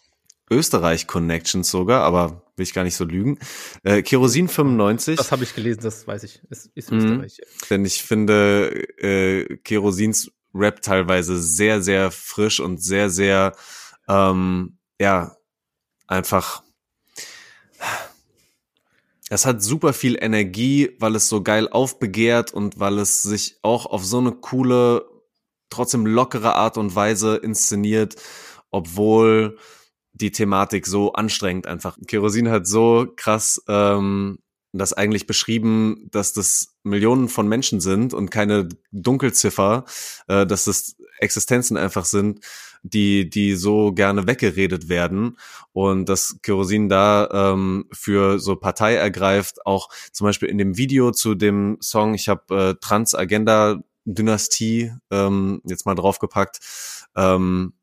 S4: Österreich-Connections sogar, aber will ich gar nicht so lügen. Äh, Kerosin 95.
S3: Das habe ich gelesen, das weiß ich. Es ist mhm. Österreich.
S4: Denn ich finde äh, Kerosins Rap teilweise sehr, sehr frisch und sehr, sehr, ähm, ja, einfach. Es hat super viel Energie, weil es so geil aufbegehrt und weil es sich auch auf so eine coole, trotzdem lockere Art und Weise inszeniert, obwohl die Thematik so anstrengend einfach. Kerosin hat so krass ähm, das eigentlich beschrieben, dass das Millionen von Menschen sind und keine Dunkelziffer, äh, dass das Existenzen einfach sind, die, die so gerne weggeredet werden und dass Kerosin da ähm, für so Partei ergreift, auch zum Beispiel in dem Video zu dem Song, ich habe äh, Trans-Agenda Dynastie ähm, jetzt mal draufgepackt, ähm,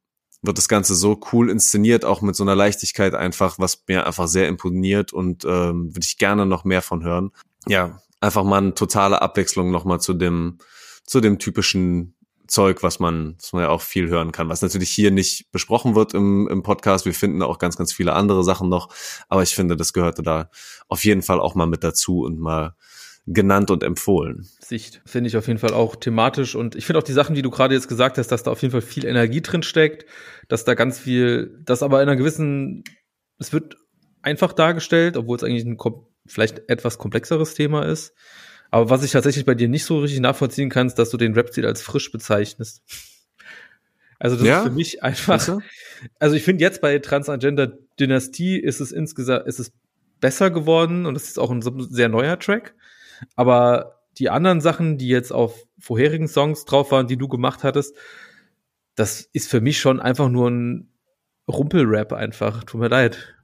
S4: wird das Ganze so cool inszeniert, auch mit so einer Leichtigkeit einfach, was mir einfach sehr imponiert und ähm, würde ich gerne noch mehr von hören. Ja, einfach mal eine totale Abwechslung nochmal zu dem, zu dem typischen Zeug, was man, was man ja auch viel hören kann, was natürlich hier nicht besprochen wird im, im Podcast. Wir finden auch ganz, ganz viele andere Sachen noch, aber ich finde, das gehörte da auf jeden Fall auch mal mit dazu und mal genannt und empfohlen.
S3: Sicht finde ich auf jeden Fall auch thematisch und ich finde auch die Sachen, die du gerade jetzt gesagt hast, dass da auf jeden Fall viel Energie drin steckt, dass da ganz viel, das aber in einer gewissen, es wird einfach dargestellt, obwohl es eigentlich ein vielleicht etwas komplexeres Thema ist. Aber was ich tatsächlich bei dir nicht so richtig nachvollziehen kann, ist, dass du den Rap-Stil als frisch bezeichnest. [LAUGHS] Also das ja? ist für mich einfach. Also ich finde jetzt bei Transagender Dynastie ist es insgesamt, ist es besser geworden und es ist auch ein sehr neuer Track. Aber die anderen Sachen, die jetzt auf vorherigen Songs drauf waren, die du gemacht hattest, das ist für mich schon einfach nur ein Rumpelrap einfach. Tut mir leid.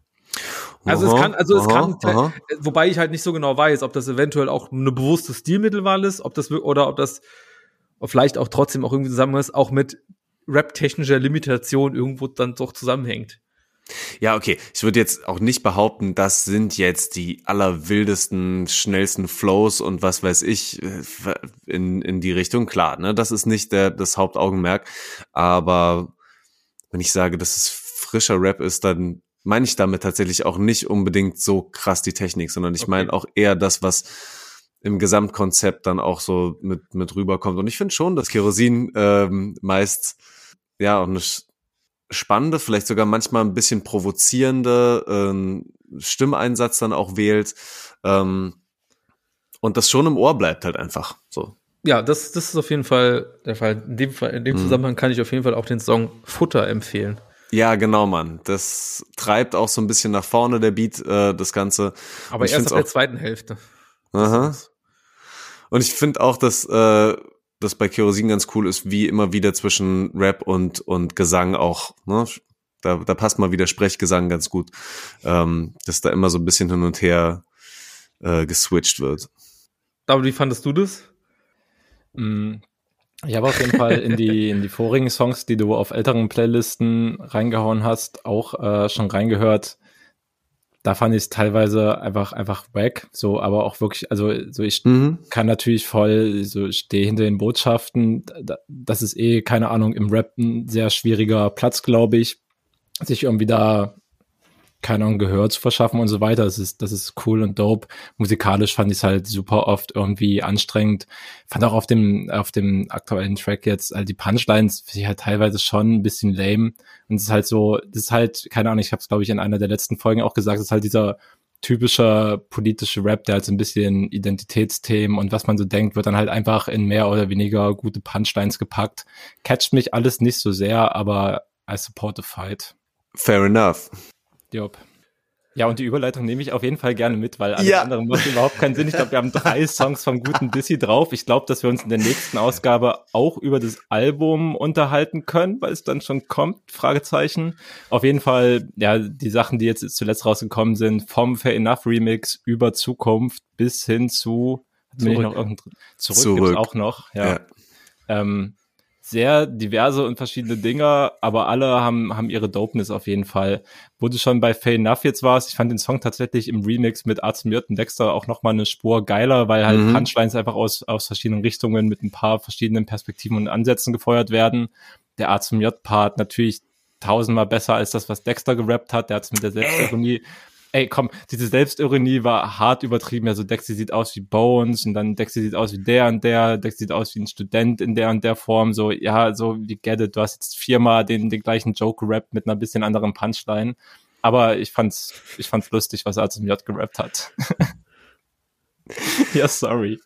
S3: Also aha, es kann, also es aha, kann, aha. wobei ich halt nicht so genau weiß, ob das eventuell auch eine bewusste Stilmittelwahl ist, ob das oder ob das vielleicht auch trotzdem auch irgendwie zusammen ist, auch mit rap-technischer Limitation irgendwo dann doch zusammenhängt.
S4: Ja, okay. Ich würde jetzt auch nicht behaupten, das sind jetzt die allerwildesten, schnellsten Flows und was weiß ich äh, in, in die Richtung. Klar, ne? Das ist nicht der, das Hauptaugenmerk. Aber wenn ich sage, dass es frischer Rap ist, dann meine ich damit tatsächlich auch nicht unbedingt so krass die Technik, sondern ich okay. meine auch eher das, was im Gesamtkonzept dann auch so mit, mit rüberkommt. Und ich finde schon, dass Kerosin ähm, meist ja auch eine spannende, vielleicht sogar manchmal ein bisschen provozierende ähm, Stimmeinsatz dann auch wählt ähm, und das schon im Ohr bleibt halt einfach so.
S3: Ja, das, das ist auf jeden Fall der Fall. In dem, Fall, in dem mhm. Zusammenhang kann ich auf jeden Fall auch den Song Futter empfehlen.
S4: Ja, genau, Mann. Das treibt auch so ein bisschen nach vorne, der Beat, äh, das Ganze.
S3: Aber erst ab der zweiten Hälfte.
S4: Aha. Und ich finde auch, dass äh, das bei Kerosin ganz cool ist, wie immer wieder zwischen Rap und, und Gesang auch, ne? Da, da passt mal wieder Sprechgesang ganz gut, ähm, dass da immer so ein bisschen hin und her äh, geswitcht wird.
S3: Aber wie fandest du das?
S2: Ich habe auf jeden Fall in die, in die vorigen Songs, die du auf älteren Playlisten reingehauen hast, auch äh, schon reingehört. Da fand ich es teilweise einfach, einfach wack. So, aber auch wirklich, also, so ich mhm. kann natürlich voll, so stehe hinter den Botschaften. Das ist eh, keine Ahnung, im Rap ein sehr schwieriger Platz, glaube ich, sich irgendwie da keine Ahnung, Gehör zu verschaffen und so weiter. Das ist, das ist cool und dope. Musikalisch fand ich es halt super oft irgendwie anstrengend. Fand auch auf dem, auf dem aktuellen Track jetzt, also die Punchlines finde ich halt teilweise schon ein bisschen lame. Und es ist halt so, das ist halt, keine Ahnung, ich habe es, glaube ich, in einer der letzten Folgen auch gesagt, es ist halt dieser typischer politische Rap, der halt so ein bisschen Identitätsthemen und was man so denkt, wird dann halt einfach in mehr oder weniger gute Punchlines gepackt. Catcht mich alles nicht so sehr, aber I support the fight.
S4: Fair enough.
S2: Job. Ja, und die Überleitung nehme ich auf jeden Fall gerne mit, weil alles ja. andere macht überhaupt keinen Sinn. Ich glaube, wir haben drei [LAUGHS] Songs vom guten Dizzy drauf. Ich glaube, dass wir uns in der nächsten Ausgabe auch über das Album unterhalten können, weil es dann schon kommt, Fragezeichen. Auf jeden Fall, ja, die Sachen, die jetzt zuletzt rausgekommen sind, vom Fair Enough Remix über Zukunft bis hin zu
S3: zurück,
S2: noch zurück, zurück. auch noch, ja. ja. Ähm, sehr diverse und verschiedene Dinge, aber alle haben, haben ihre Dopeness auf jeden Fall. Wo du schon bei Faye Enough jetzt warst, ich fand den Song tatsächlich im Remix mit Arzt und Dexter auch nochmal eine Spur geiler, weil halt mhm. Punchlines einfach aus, aus verschiedenen Richtungen mit ein paar verschiedenen Perspektiven und Ansätzen gefeuert werden. Der A zum J-Part natürlich tausendmal besser als das, was Dexter gerappt hat. Der hat es mit der Selbstironie ey, komm, diese Selbstironie war hart übertrieben. Also Dexy sieht aus wie Bones und dann Dexy sieht aus wie der und der, Dexy sieht aus wie ein Student in der und der Form. So, ja, so wie get it. Du hast jetzt viermal den, den gleichen Joke gerappt mit einer bisschen anderen Punchline. Aber ich fand's, ich fand's lustig, was er zum J gerappt hat. [LAUGHS] ja, sorry.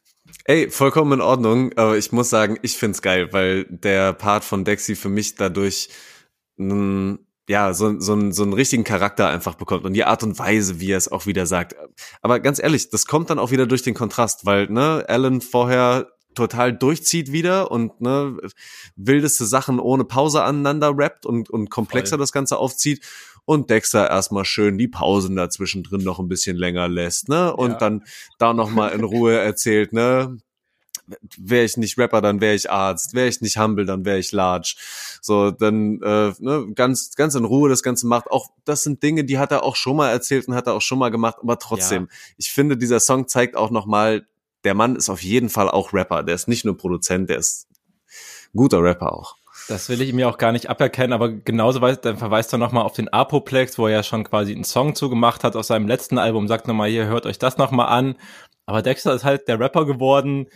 S4: Ey, vollkommen in Ordnung, aber ich muss sagen, ich find's geil, weil der Part von Dexy für mich dadurch mh, ja, so, so, einen, so einen richtigen Charakter einfach bekommt und die Art und Weise, wie er es auch wieder sagt. Aber ganz ehrlich, das kommt dann auch wieder durch den Kontrast, weil, ne, Alan vorher total durchzieht wieder und ne, wildeste Sachen ohne Pause aneinander rappt und, und komplexer Voll. das Ganze aufzieht und Dexter erstmal schön die Pausen dazwischen drin noch ein bisschen länger lässt, ne? Und ja. dann da nochmal in Ruhe erzählt, ne? Wäre ich nicht Rapper, dann wäre ich Arzt, wäre ich nicht Humble, dann wäre ich Large. So, dann äh, ne, ganz, ganz in Ruhe das Ganze macht. Auch das sind Dinge, die hat er auch schon mal erzählt und hat er auch schon mal gemacht, aber trotzdem, ja. ich finde, dieser Song zeigt auch nochmal, der Mann ist auf jeden Fall auch Rapper. Der ist nicht nur Produzent, der ist guter Rapper auch.
S2: Das will ich mir auch gar nicht aberkennen, aber genauso weist, dann verweist er nochmal auf den Apoplex, wo er ja schon quasi einen Song zugemacht hat aus seinem letzten Album, sagt nochmal, hier, hört euch das nochmal an. Aber Dexter ist halt der Rapper geworden,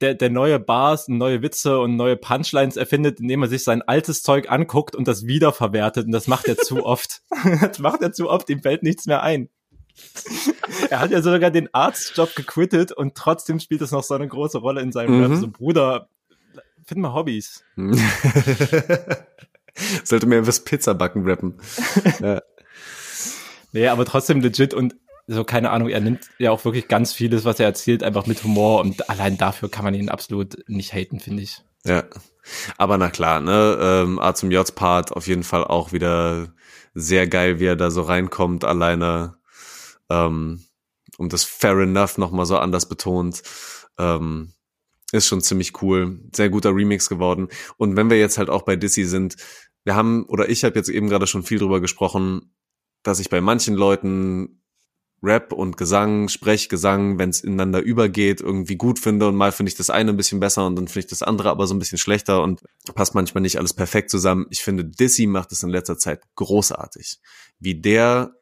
S2: der, der neue Bars, neue Witze und neue Punchlines erfindet, indem er sich sein altes Zeug anguckt und das wiederverwertet. Und das macht er zu oft. [LAUGHS] das macht er zu oft, ihm fällt nichts mehr ein. er hat ja sogar den Arztjob gequittet und trotzdem spielt es noch so eine große Rolle in seinem mhm. Rap. So, Bruder, find mal Hobbys. [LAUGHS]
S4: Sollte mir was Pizza backen rappen. [LAUGHS] ja.
S2: Nee, aber trotzdem legit und so keine Ahnung, er nimmt ja auch wirklich ganz vieles, was er erzählt, einfach mit Humor und allein dafür kann man ihn absolut nicht haten, finde ich.
S4: Ja, aber na klar, ne, ähm, A zum J-Part auf jeden Fall auch wieder sehr geil, wie er da so reinkommt, alleine, ähm, und das Fair Enough nochmal so anders betont, ähm, ist schon ziemlich cool, sehr guter Remix geworden. Und wenn wir jetzt halt auch bei Dizzy sind, wir haben, oder ich habe jetzt eben gerade schon viel drüber gesprochen, dass ich bei manchen Leuten Rap und Gesang, Sprechgesang, wenn es ineinander übergeht, irgendwie gut finde und mal finde ich das eine ein bisschen besser und dann finde ich das andere aber so ein bisschen schlechter und passt manchmal nicht alles perfekt zusammen. Ich finde, Dizzy macht es in letzter Zeit großartig. Wie der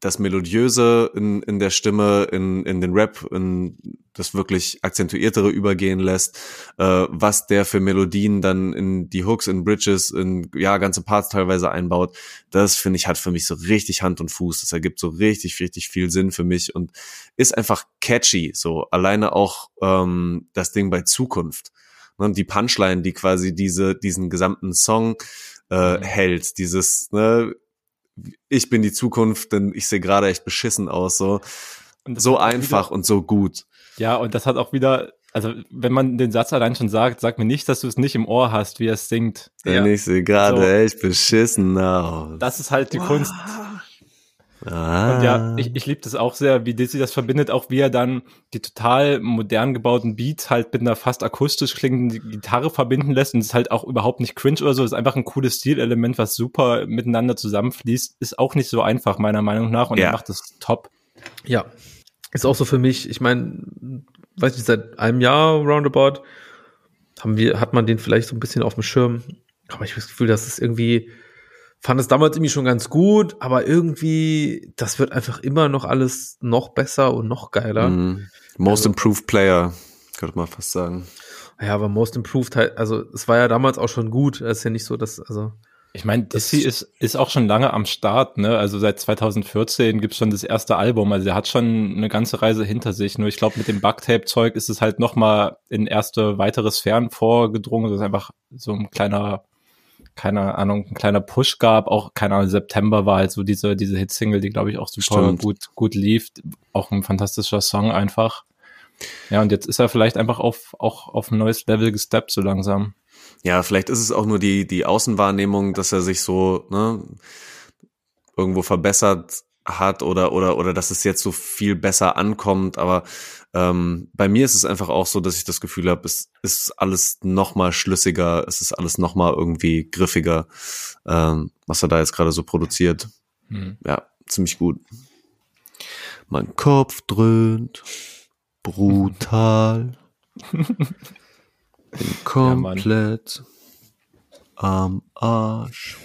S4: das Melodiöse in, in der Stimme, in, in den Rap, in das wirklich akzentuiertere übergehen lässt, äh, was der für Melodien dann in die Hooks, in Bridges, in ja ganze Parts teilweise einbaut, das finde ich hat für mich so richtig Hand und Fuß. Das ergibt so richtig, richtig viel Sinn für mich und ist einfach catchy. So alleine auch ähm, das Ding bei Zukunft. Ne, die Punchline, die quasi diese diesen gesamten Song äh, mhm. hält, dieses ne, ich bin die Zukunft, denn ich sehe gerade echt beschissen aus. So, so einfach wieder, und so gut.
S2: Ja, und das hat auch wieder, also wenn man den Satz allein schon sagt, sag mir nicht, dass du es nicht im Ohr hast, wie er es singt.
S4: Denn ja. ich sehe gerade so, echt beschissen aus.
S2: Das ist halt die wow. Kunst.
S4: Ah.
S2: Und ja, ich, ich liebe das auch sehr, wie Dizzy das verbindet, auch wie er dann die total modern gebauten Beats halt mit einer fast akustisch klingenden Gitarre verbinden lässt und es ist halt auch überhaupt nicht cringe oder so, es ist einfach ein cooles Stilelement, was super miteinander zusammenfließt, ist auch nicht so einfach meiner Meinung nach und
S4: Ja.
S2: er macht das top.
S3: Ja, ist auch so für mich. Ich meine, weiß nicht, seit einem Jahr roundabout haben wir, hat man den vielleicht so ein bisschen auf dem Schirm. Aber ich habe das Gefühl, dass es irgendwie, fand es damals irgendwie schon ganz gut, aber irgendwie, das wird einfach immer noch alles noch besser und noch geiler.
S4: Mhm. Most
S3: Also-
S4: Improved Player, könnte man fast sagen.
S3: Ja, aber Most Improved halt, also es war ja damals auch schon gut. Es ist ja nicht so, dass, also.
S2: Ich meine, Dizzy ist, ist auch schon lange am Start, ne? Also seit 2014 gibt's schon das erste Album. Also er hat schon eine ganze Reise hinter sich. Nur ich glaube, mit dem Bugtape-Zeug ist es halt noch mal in erste weitere Sphären vorgedrungen. Das ist einfach so ein kleiner, keine Ahnung, ein kleiner Push gab. Auch, keine Ahnung, September war halt so diese, diese Hit-Single, die, glaube ich, auch super
S4: Stimmt.
S2: gut, gut lief. Auch ein fantastischer Song einfach. Ja, und jetzt ist er vielleicht einfach auf, auch auf ein neues Level gesteppt, so langsam.
S4: Ja, vielleicht ist es auch nur die, die Außenwahrnehmung, dass er sich so ne, irgendwo verbessert hat oder, oder, oder dass es jetzt so viel besser ankommt. Aber ähm, bei mir ist es einfach auch so, dass ich das Gefühl habe, es ist alles noch mal schlüssiger, es ist alles noch mal irgendwie griffiger, ähm, was er da jetzt gerade so produziert.
S2: Hm.
S4: Ja, ziemlich gut. Mein Kopf dröhnt, brutal. [LAUGHS] Bin komplett am Arsch.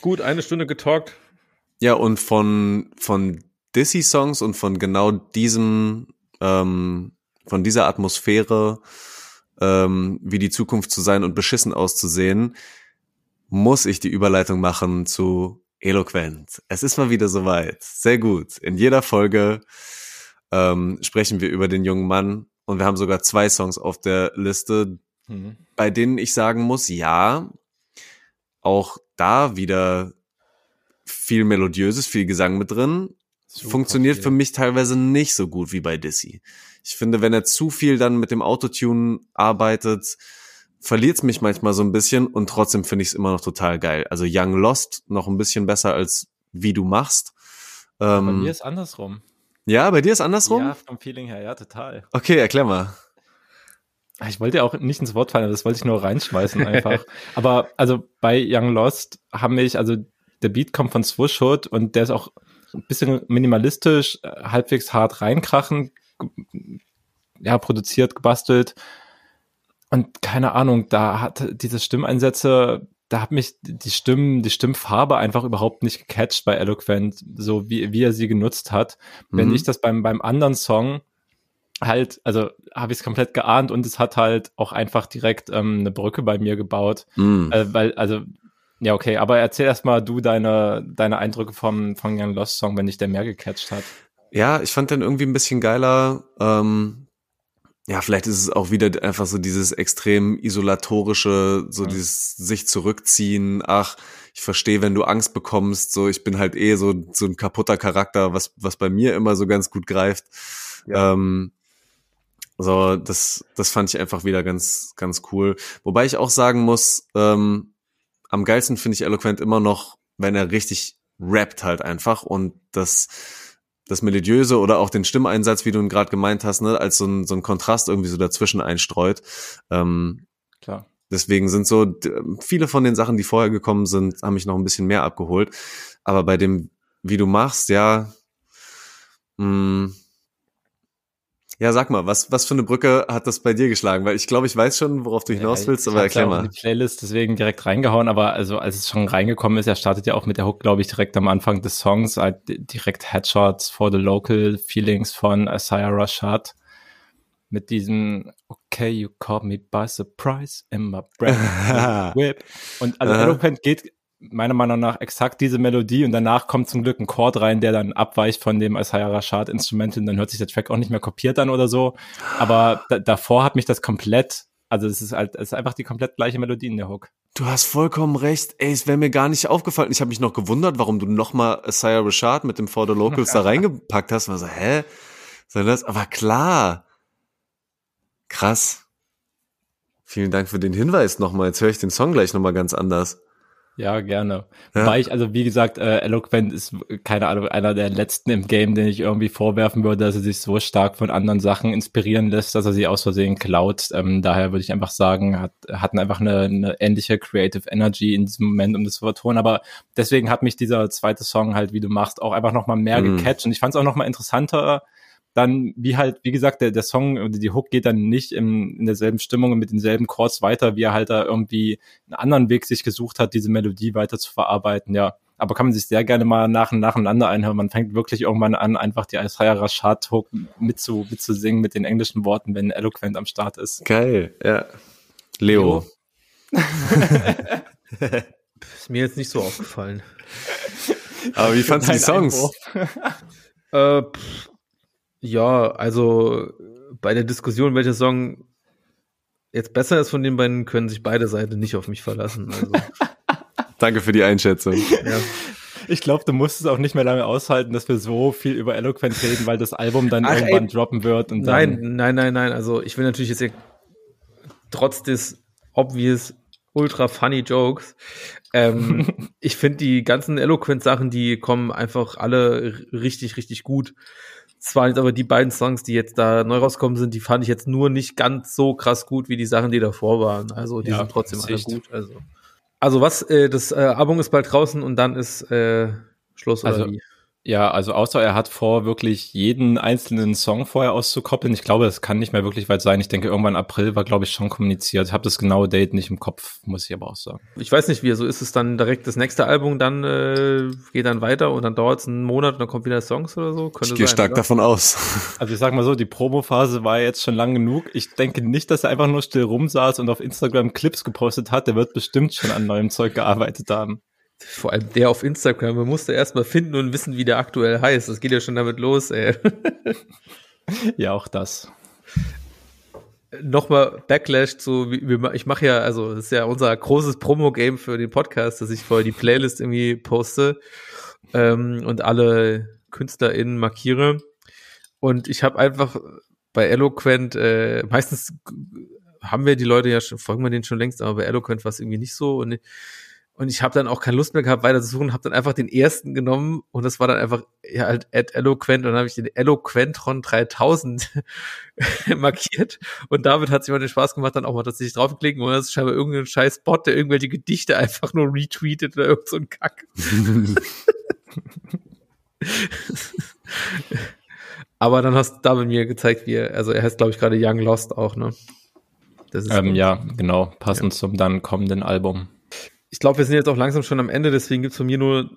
S3: Gut, eine Stunde getalkt.
S4: Ja, und von, von Dizzy-Songs und von genau diesem, ähm, von dieser Atmosphäre, ähm, wie die Zukunft zu sein und beschissen auszusehen, muss ich die Überleitung machen zu Eloquent. Es ist mal wieder soweit. Sehr gut. In jeder Folge ähm, sprechen wir über den jungen Mann und wir haben sogar zwei Songs auf der Liste,
S2: Hm.
S4: bei denen ich sagen muss, ja, auch da wieder viel Melodiöses, viel Gesang mit drin.
S2: Super
S4: Funktioniert
S2: viel.
S4: für mich teilweise nicht so gut wie bei Dizzy. Ich finde, wenn er zu viel dann mit dem Autotune arbeitet, verliert es mich manchmal so ein bisschen und trotzdem finde ich es immer noch total geil. Also Young Lost noch ein bisschen besser als Wie du machst.
S2: Bei
S4: Ähm,
S2: mir ist andersrum.
S4: ja, bei dir ist andersrum?
S2: Ja, vom Feeling her, ja, total.
S4: Okay, erklär mal.
S2: Ich wollte ja auch nicht ins Wort fallen, das wollte ich nur reinschmeißen einfach. [LAUGHS] aber also bei Young Lost haben mich, also der Beat kommt von Swoosh Hood und der ist auch ein bisschen minimalistisch, äh, halbwegs hart reinkrachen, ja, produziert, gebastelt. Und keine Ahnung, da hat diese Stimmeinsätze, da hat mich die Stimmen, die Stimmfarbe einfach überhaupt nicht gecatcht bei Eloquent, so wie, wie er sie genutzt hat. Wenn
S4: Mhm.
S2: ich das beim, beim anderen Song halt, also habe ich es komplett geahnt und es hat halt auch einfach direkt ähm, eine Brücke bei mir gebaut.
S4: Mm.
S2: Äh, weil, also, ja, okay, aber erzähl erst mal du deine, deine Eindrücke vom, vom Young Lost Song, wenn dich der mehr gecatcht hat.
S4: Ja, ich fand den irgendwie ein bisschen geiler. Ähm, ja, vielleicht ist es auch wieder einfach so dieses extrem isolatorische, so
S2: Ja.
S4: dieses sich zurückziehen. Ach, ich verstehe, wenn du Angst bekommst. So, ich bin halt eh so so ein kaputter Charakter, was was bei mir immer so ganz gut greift. Ähm, so, das das fand ich einfach wieder ganz ganz cool. Wobei ich auch sagen muss, ähm, am geilsten finde ich Eloquent immer noch, wenn er richtig rappt halt einfach und das das Melodiöse oder auch den Stimmeinsatz, wie du ihn gerade gemeint hast, ne, als so ein, so ein Kontrast irgendwie so dazwischen einstreut. Ähm,
S2: Klar.
S4: deswegen sind so viele von den Sachen, die vorher gekommen sind, haben mich noch ein bisschen mehr abgeholt. Aber bei dem, wie du machst, ja, mh, ja, sag mal, was, was für eine Brücke hat das bei dir geschlagen? Weil ich glaube, ich weiß schon, worauf du hinaus
S2: Ja,
S4: willst,
S2: ich
S4: aber
S2: ja
S4: erklär mal.
S2: die Playlist deswegen direkt reingehauen, aber also als es schon reingekommen ist, er startet ja auch mit der Hook, glaube ich, direkt am Anfang des Songs, halt direkt Headshots for the Local Feelings von Isaiah Rashad mit diesem Okay, you caught me by surprise in my breath [LAUGHS] whip. Und also. Eloquent geht meiner Meinung nach exakt diese Melodie und danach kommt zum Glück ein Chord rein, der dann abweicht von dem Isaiah Rashad Instrumental und dann hört sich der Track auch nicht mehr kopiert an oder so. Aber da, davor hat mich das komplett, also es ist halt, es ist einfach die komplett gleiche Melodie in der Hook.
S4: Du hast vollkommen recht. Ey, es wäre mir gar nicht aufgefallen. Ich habe mich noch gewundert, warum du nochmal Isaiah Rashad mit dem For the Locals da [LAUGHS] reingepackt hast. Und war so, hä? Soll das? Aber klar. Krass. Vielen Dank für den Hinweis nochmal. Jetzt höre ich den Song gleich nochmal ganz anders.
S2: Ja, gerne.
S4: Ja.
S2: Weil ich, also wie gesagt, äh, Eloquent ist, keine Ahnung, einer der letzten im Game, den ich irgendwie vorwerfen würde, dass er sich so stark von anderen Sachen inspirieren lässt, dass er sie aus Versehen klaut. Ähm, daher würde ich einfach sagen, hat, hatten einfach eine, eine ähnliche Creative Energy in diesem Moment, um das zu vertonen. Aber deswegen hat mich dieser zweite Song halt, wie du machst, auch einfach nochmal mehr
S4: Mhm.
S2: gecatcht. Und ich fand es auch nochmal interessanter, dann, wie halt, wie gesagt, der, der Song oder die Hook geht dann nicht im, in derselben Stimmung und mit denselben Chords weiter, wie er halt da irgendwie einen anderen Weg sich gesucht hat, diese Melodie weiter zu verarbeiten, ja. Aber kann man sich sehr gerne mal nach, nacheinander einhören. Man fängt wirklich irgendwann an, einfach die Isaiah Rashad Hook mitzu, mitzusingen mit den englischen Worten, wenn Eloquent am Start ist.
S4: Geil, ja. Leo. [LAUGHS]
S3: Ist mir jetzt nicht so aufgefallen.
S4: Aber wie fandst du die Songs? [LAUGHS]
S3: Äh, pff, ja, also bei der Diskussion, welcher Song jetzt besser ist von den beiden, können sich beide Seiten nicht auf mich verlassen. Also, [LAUGHS]
S4: Danke für die Einschätzung.
S3: ja.
S2: Ich glaube, du musst es auch nicht mehr lange aushalten, dass wir so viel über Eloquent reden, weil das Album dann
S3: Ach,
S2: irgendwann
S3: ey.
S2: droppen wird und dann.
S3: Nein, nein, nein, nein. Also ich will natürlich jetzt hier trotz des obvious ultra funny Jokes, ähm, [LAUGHS] ich finde die ganzen Eloquent-Sachen, die kommen einfach alle richtig, richtig gut. Zwar jetzt aber die beiden Songs, die jetzt da neu rauskommen sind, die fand ich jetzt nur nicht ganz so krass gut wie die Sachen, die davor waren. Also die
S2: Ja,
S3: sind trotzdem alle gut. Also, also was, äh, das äh, Album ist bald draußen und dann ist äh, Schluss oder
S2: Also,
S3: wie?
S2: Ja, also außer er hat vor, wirklich jeden einzelnen Song vorher auszukoppeln. Ich glaube, das kann nicht mehr wirklich weit sein. Ich denke, irgendwann April war, glaube ich, schon kommuniziert. Ich habe das genaue Date nicht im Kopf, muss ich aber auch sagen.
S3: Ich weiß nicht, wie so ist es dann direkt das nächste Album, dann äh, geht dann weiter und dann dauert es einen Monat und dann kommt wieder Songs oder so. Könnte
S4: Ich gehe stark
S3: oder?
S4: davon aus. [LAUGHS]
S2: Also ich sag mal so, die Promophase war jetzt schon lang genug. Ich denke nicht, dass er einfach nur still rumsaß und auf Instagram Clips gepostet hat. Der wird bestimmt schon an neuem Zeug gearbeitet haben.
S3: Vor allem der auf Instagram, man musste erst mal finden und wissen, wie der aktuell heißt. Das geht ja schon damit los, ey. [LAUGHS]
S2: Ja, auch das.
S3: Nochmal Backlash zu, ich mache ja, also das ist ja unser großes Promo-Game für den Podcast, dass ich vorher die Playlist irgendwie poste ähm, und alle KünstlerInnen markiere. Und ich habe einfach bei Eloquent, äh, meistens haben wir die Leute ja schon, folgen wir denen schon längst, aber bei Eloquent war es irgendwie nicht so. Und, und ich habe dann auch keine Lust mehr gehabt, weiter zu suchen, habe dann einfach den ersten genommen und das war dann einfach ja, halt at Eloquent und dann habe ich den Eloquentron 3000 [LAUGHS] markiert und damit hat sich mal den Spaß gemacht, dann auch mal tatsächlich draufklicken und das ist scheinbar irgendein scheiß Bot, der irgendwelche Gedichte einfach nur retweetet oder irgend so ein Kack. [LAUGHS] Aber dann hast du David mir gezeigt, wie er, also er heißt, glaube ich, gerade Young Lost auch, ne? Das ist
S2: Ähm, ja, genau, passend zum dann kommenden Album.
S3: Ich glaube, wir sind jetzt auch langsam schon am Ende, deswegen gibt's von mir nur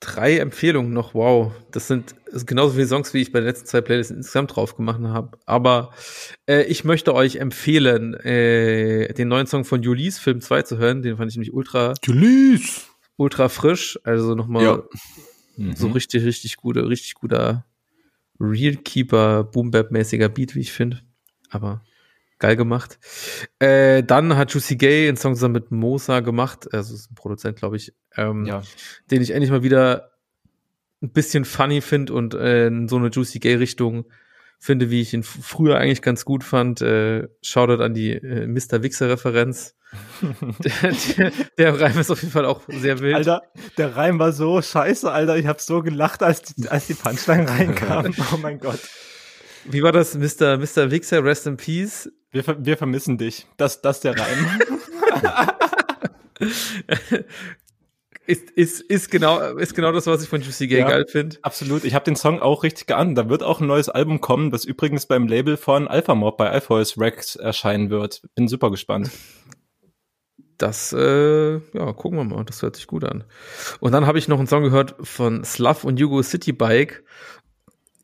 S3: drei Empfehlungen noch. Wow, das sind genauso viele Songs, wie ich bei den letzten zwei Playlists insgesamt drauf gemacht habe. Aber äh, ich möchte euch empfehlen, äh, den neuen Song von Julis Film 2 zu hören. Den fand ich nämlich ultra,
S4: Julies!
S3: ultra frisch. Also nochmal
S4: Ja.
S3: so
S2: Mhm.
S3: richtig, richtig guter, richtig guter Real Keeper, Boom Bap mäßiger Beat, wie ich finde. Aber geil gemacht. Äh, dann hat Juicy Gay einen Song zusammen mit Mosa gemacht, also ist ein Produzent, glaube ich, ähm,
S2: Ja,
S3: den ich endlich mal wieder ein bisschen funny finde und äh, in so eine Juicy Gay Richtung finde, wie ich ihn früher eigentlich ganz gut fand. Äh, Shoutout an die äh, Mr. Wixer Referenz. [LAUGHS] der, der, der Reim ist auf jeden Fall auch sehr wild.
S2: Alter, der Reim war so scheiße, Alter. Ich habe so gelacht, als die, als die Punchline [LAUGHS] reinkam. Oh mein Gott.
S3: Wie war das, Mr. Mr. Wixer, Rest in Peace?
S2: Wir, wir vermissen dich. Das, das der Reim. [LAUGHS]
S3: Ist, ist, ist, genau, ist genau das, was ich von Juicy Gay
S2: Ja.
S3: geil finde.
S2: Absolut. Ich habe den Song auch richtig geahnt. Da wird auch ein neues Album kommen, das übrigens beim Label von Alpha Mob bei Alphaus Rex erscheinen wird. Bin super gespannt.
S3: Das, äh, ja, gucken wir mal. Das hört sich gut an. Und dann habe ich noch einen Song gehört von Slav und Yugo City Bike.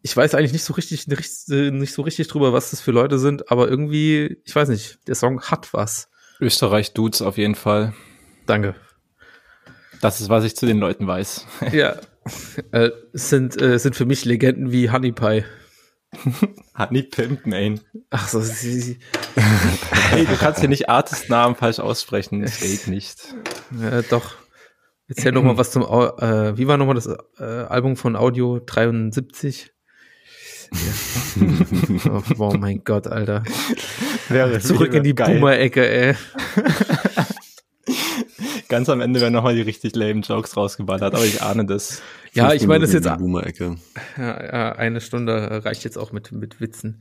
S3: Ich weiß eigentlich nicht so richtig, nicht, nicht so richtig drüber, was das für Leute sind, aber irgendwie, ich weiß nicht, der Song hat was.
S2: Österreich Dudes auf jeden Fall.
S3: Danke.
S2: Das ist, was ich zu den Leuten weiß. [LAUGHS]
S3: Ja. äh, es sind, äh, sind für mich Legenden wie Honey Pie. [LAUGHS]
S2: Honey Pimp, man.
S3: Ach so, [LAUGHS]
S2: Hey, du kannst hier nicht Artistnamen falsch aussprechen. Das geht nicht.
S3: Ja, doch. Erzähl doch mal [CLEARS THROAT] was zum, äh, wie war nochmal das äh, Album von Audio 73? Oh, [LAUGHS] oh mein Gott, Alter.
S2: Wäre
S3: Zurück in die. Boomer-Ecke, ey. [LAUGHS]
S2: Ganz am Ende werden nochmal die richtig lame Jokes rausgeballert, aber ich ahne das.
S3: Ja, ich meine, das jetzt
S4: Boomer-Ecke.
S3: ja, ja, eine Stunde reicht jetzt auch mit, mit Witzen.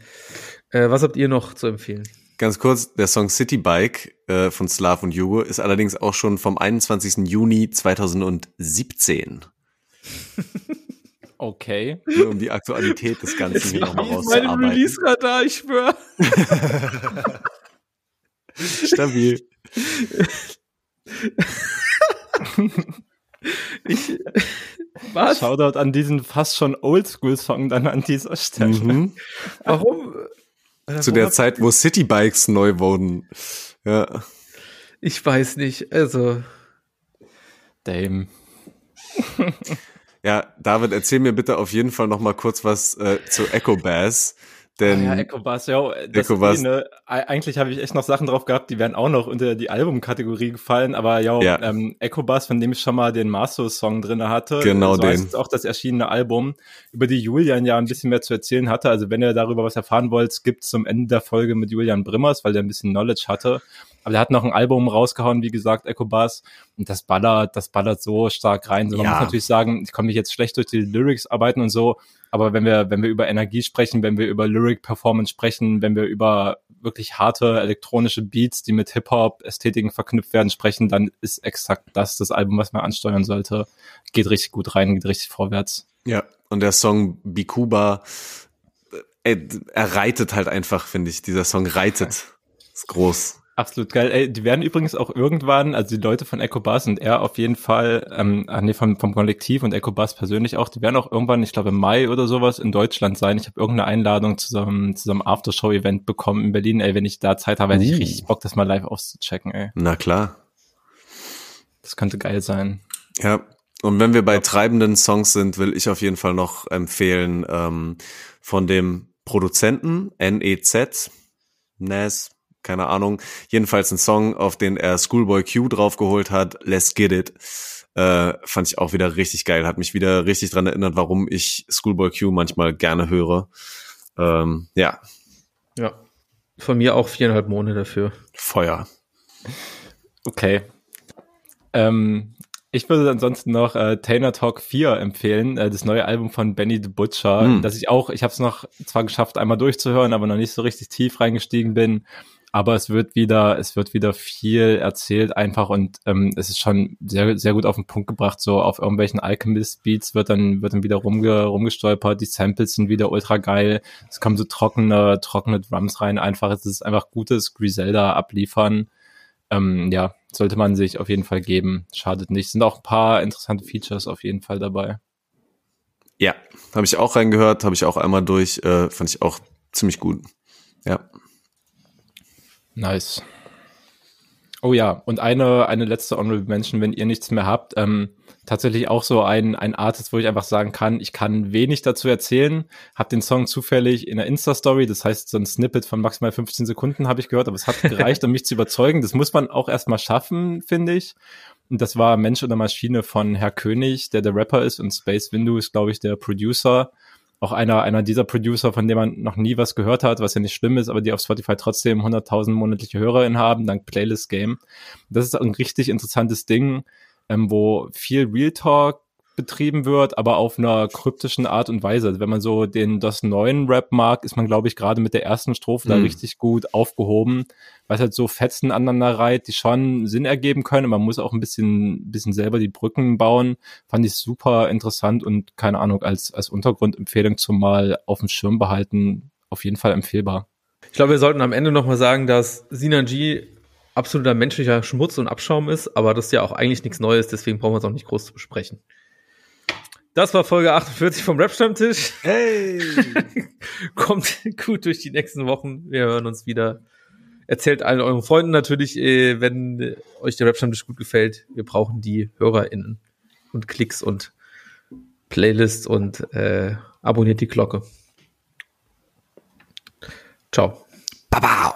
S3: Äh, was habt ihr noch zu empfehlen?
S4: Ganz kurz, der Song City Bike äh, von Slav und Jugo ist allerdings auch schon vom 21. Juni 2017. [LAUGHS]
S2: Okay.
S4: Nur um die Aktualität des Ganzen hier nochmal rauszuarbeiten.
S3: Meine Release-Radar, ich schwör. [LAUGHS]
S4: Stabil. [LAUGHS]
S3: Ich, was?
S2: Shoutout an diesen fast schon Oldschool-Song dann an dieser Stelle.
S4: Mhm.
S3: Warum?
S4: Zu der Zeit, wo Citybikes neu wurden. Ja.
S3: Ich weiß nicht. Also,
S2: Dame. [LAUGHS]
S4: Ja, David, erzähl mir bitte auf jeden Fall noch mal kurz was äh, zu Echo Bass. Denn
S2: Ah ja, Ecobus, ja, das
S4: Ecobus.
S2: ne, eigentlich habe ich echt noch Sachen drauf gehabt, die wären auch noch unter die Albumkategorie gefallen, aber ja,
S4: Ja.
S2: Ähm, Ecobus, von dem ich schon mal den Maso-Song drinne hatte,
S4: Genau
S2: so
S4: den.
S2: auch das erschienene Album, über die Julian ja ein bisschen mehr zu erzählen hatte. Also wenn ihr darüber was erfahren wollt, gibt's zum Ende der Folge mit Julian Brimmers, weil der ein bisschen Knowledge hatte. Aber der hat noch ein Album rausgehauen, wie gesagt, Ecobus, und das ballert, das ballert so stark rein. So, man
S4: Ja.
S2: muss natürlich sagen, ich komme mich jetzt schlecht durch die Lyrics arbeiten und so, aber wenn wir, wenn wir über Energie sprechen, wenn wir über Lyric Performance sprechen, wenn wir über wirklich harte elektronische Beats, die mit Hip-Hop-Ästhetiken verknüpft werden, sprechen, dann ist exakt das das Album, was man ansteuern sollte. Geht richtig gut rein, geht richtig vorwärts.
S4: ja, und der Song Bikuba, äh, er reitet halt einfach, finde ich. Dieser Song reitet. Ist groß.
S2: Absolut geil. Ey, die werden übrigens auch irgendwann, also die Leute von Ecobus und er auf jeden Fall, ähm, ah, nee, vom, vom Kollektiv und Ecobus persönlich auch, die werden auch irgendwann, ich glaube im Mai oder sowas, in Deutschland sein. Ich habe irgendeine Einladung zu so einem, zu so einem Aftershow-Event bekommen in Berlin. Ey, wenn ich da Zeit habe, hätte ich
S4: Uh.
S2: richtig Bock, das mal live auszuchecken, ey.
S4: Na klar.
S2: Das könnte geil sein.
S4: Ja. Und wenn wir bei treibenden Songs sind, will ich auf jeden Fall noch empfehlen ähm, von dem Produzenten NEZ, Nas, keine Ahnung, jedenfalls ein Song, auf den er Schoolboy Q draufgeholt hat, Let's Get It. Äh, fand ich auch wieder richtig geil, hat mich wieder richtig dran erinnert, warum ich Schoolboy Q manchmal gerne höre. Ähm, ja,
S3: ja. Von mir auch viereinhalb Monate dafür.
S4: Feuer.
S2: Okay. Ähm, ich würde ansonsten noch äh, Tainer Talk 4 empfehlen, äh, das neue Album von Benny the Butcher,
S4: Hm.
S2: das ich auch, ich habe es noch zwar geschafft, einmal durchzuhören, aber noch nicht so richtig tief reingestiegen bin. Aber es wird wieder, es wird wieder viel erzählt einfach und ähm, es ist schon sehr, sehr gut auf den Punkt gebracht. So auf irgendwelchen Alchemist-Beats wird dann, wird dann wieder rumge, rumgestolpert. Die Samples sind wieder ultra geil. Es kommen so trockene, trockene Drums rein. Einfach, es ist einfach gutes Griselda abliefern. Ähm, ja, sollte man sich auf jeden Fall geben. Schadet nicht. Sind auch ein paar interessante Features auf jeden Fall dabei.
S4: Ja, habe ich auch reingehört, habe ich auch einmal durch, äh, fand ich auch ziemlich gut. Ja.
S2: Nice. Oh ja, und eine, eine letzte Honorable Mention, wenn ihr nichts mehr habt. Ähm, tatsächlich auch so ein, ein Artist, wo ich einfach sagen kann, ich kann wenig dazu erzählen. Hab den Song zufällig in der Insta-Story, das heißt, so ein Snippet von maximal 15 Sekunden habe ich gehört, aber es hat [LAUGHS] gereicht, um mich zu überzeugen. Das muss man auch erstmal schaffen, finde ich. Und das war Mensch oder Maschine von Herr König, der der Rapper ist und Space Window ist, glaube ich, der Producer. Auch einer, einer dieser Producer, von dem man noch nie was gehört hat, was ja nicht schlimm ist, aber die auf Spotify trotzdem 100.000 monatliche HörerInnen haben, dank Playlist Game. Das ist ein richtig interessantes Ding, ähm, wo viel Real Talk betrieben wird, aber auf einer kryptischen Art und Weise. Also wenn man so den das neuen Rap mag, ist man, glaube ich, gerade mit der ersten Strophe da
S4: Mhm.
S2: richtig gut aufgehoben, weil es halt so Fetzen aneinander reiht, die schon Sinn ergeben können. Und man muss auch ein bisschen, bisschen selber die Brücken bauen. Fand ich super interessant und keine Ahnung, als, als Untergrundempfehlung zum mal auf dem Schirm behalten, auf jeden Fall empfehlbar.
S3: Ich glaube, wir sollten am Ende noch mal sagen, dass Sinanji absoluter menschlicher Schmutz und Abschaum ist, aber das ist ja auch eigentlich nichts Neues, deswegen brauchen wir es auch nicht groß zu besprechen. Das war Folge 48 vom Rap-Stammtisch.
S4: Hey! [LAUGHS]
S3: Kommt gut durch die nächsten Wochen. Wir hören uns wieder. Erzählt allen euren Freunden natürlich, äh, wenn äh, euch der Rap-Stammtisch gut gefällt. Wir brauchen die HörerInnen und Klicks und Playlists und äh, abonniert die Glocke. Ciao.
S4: Babau!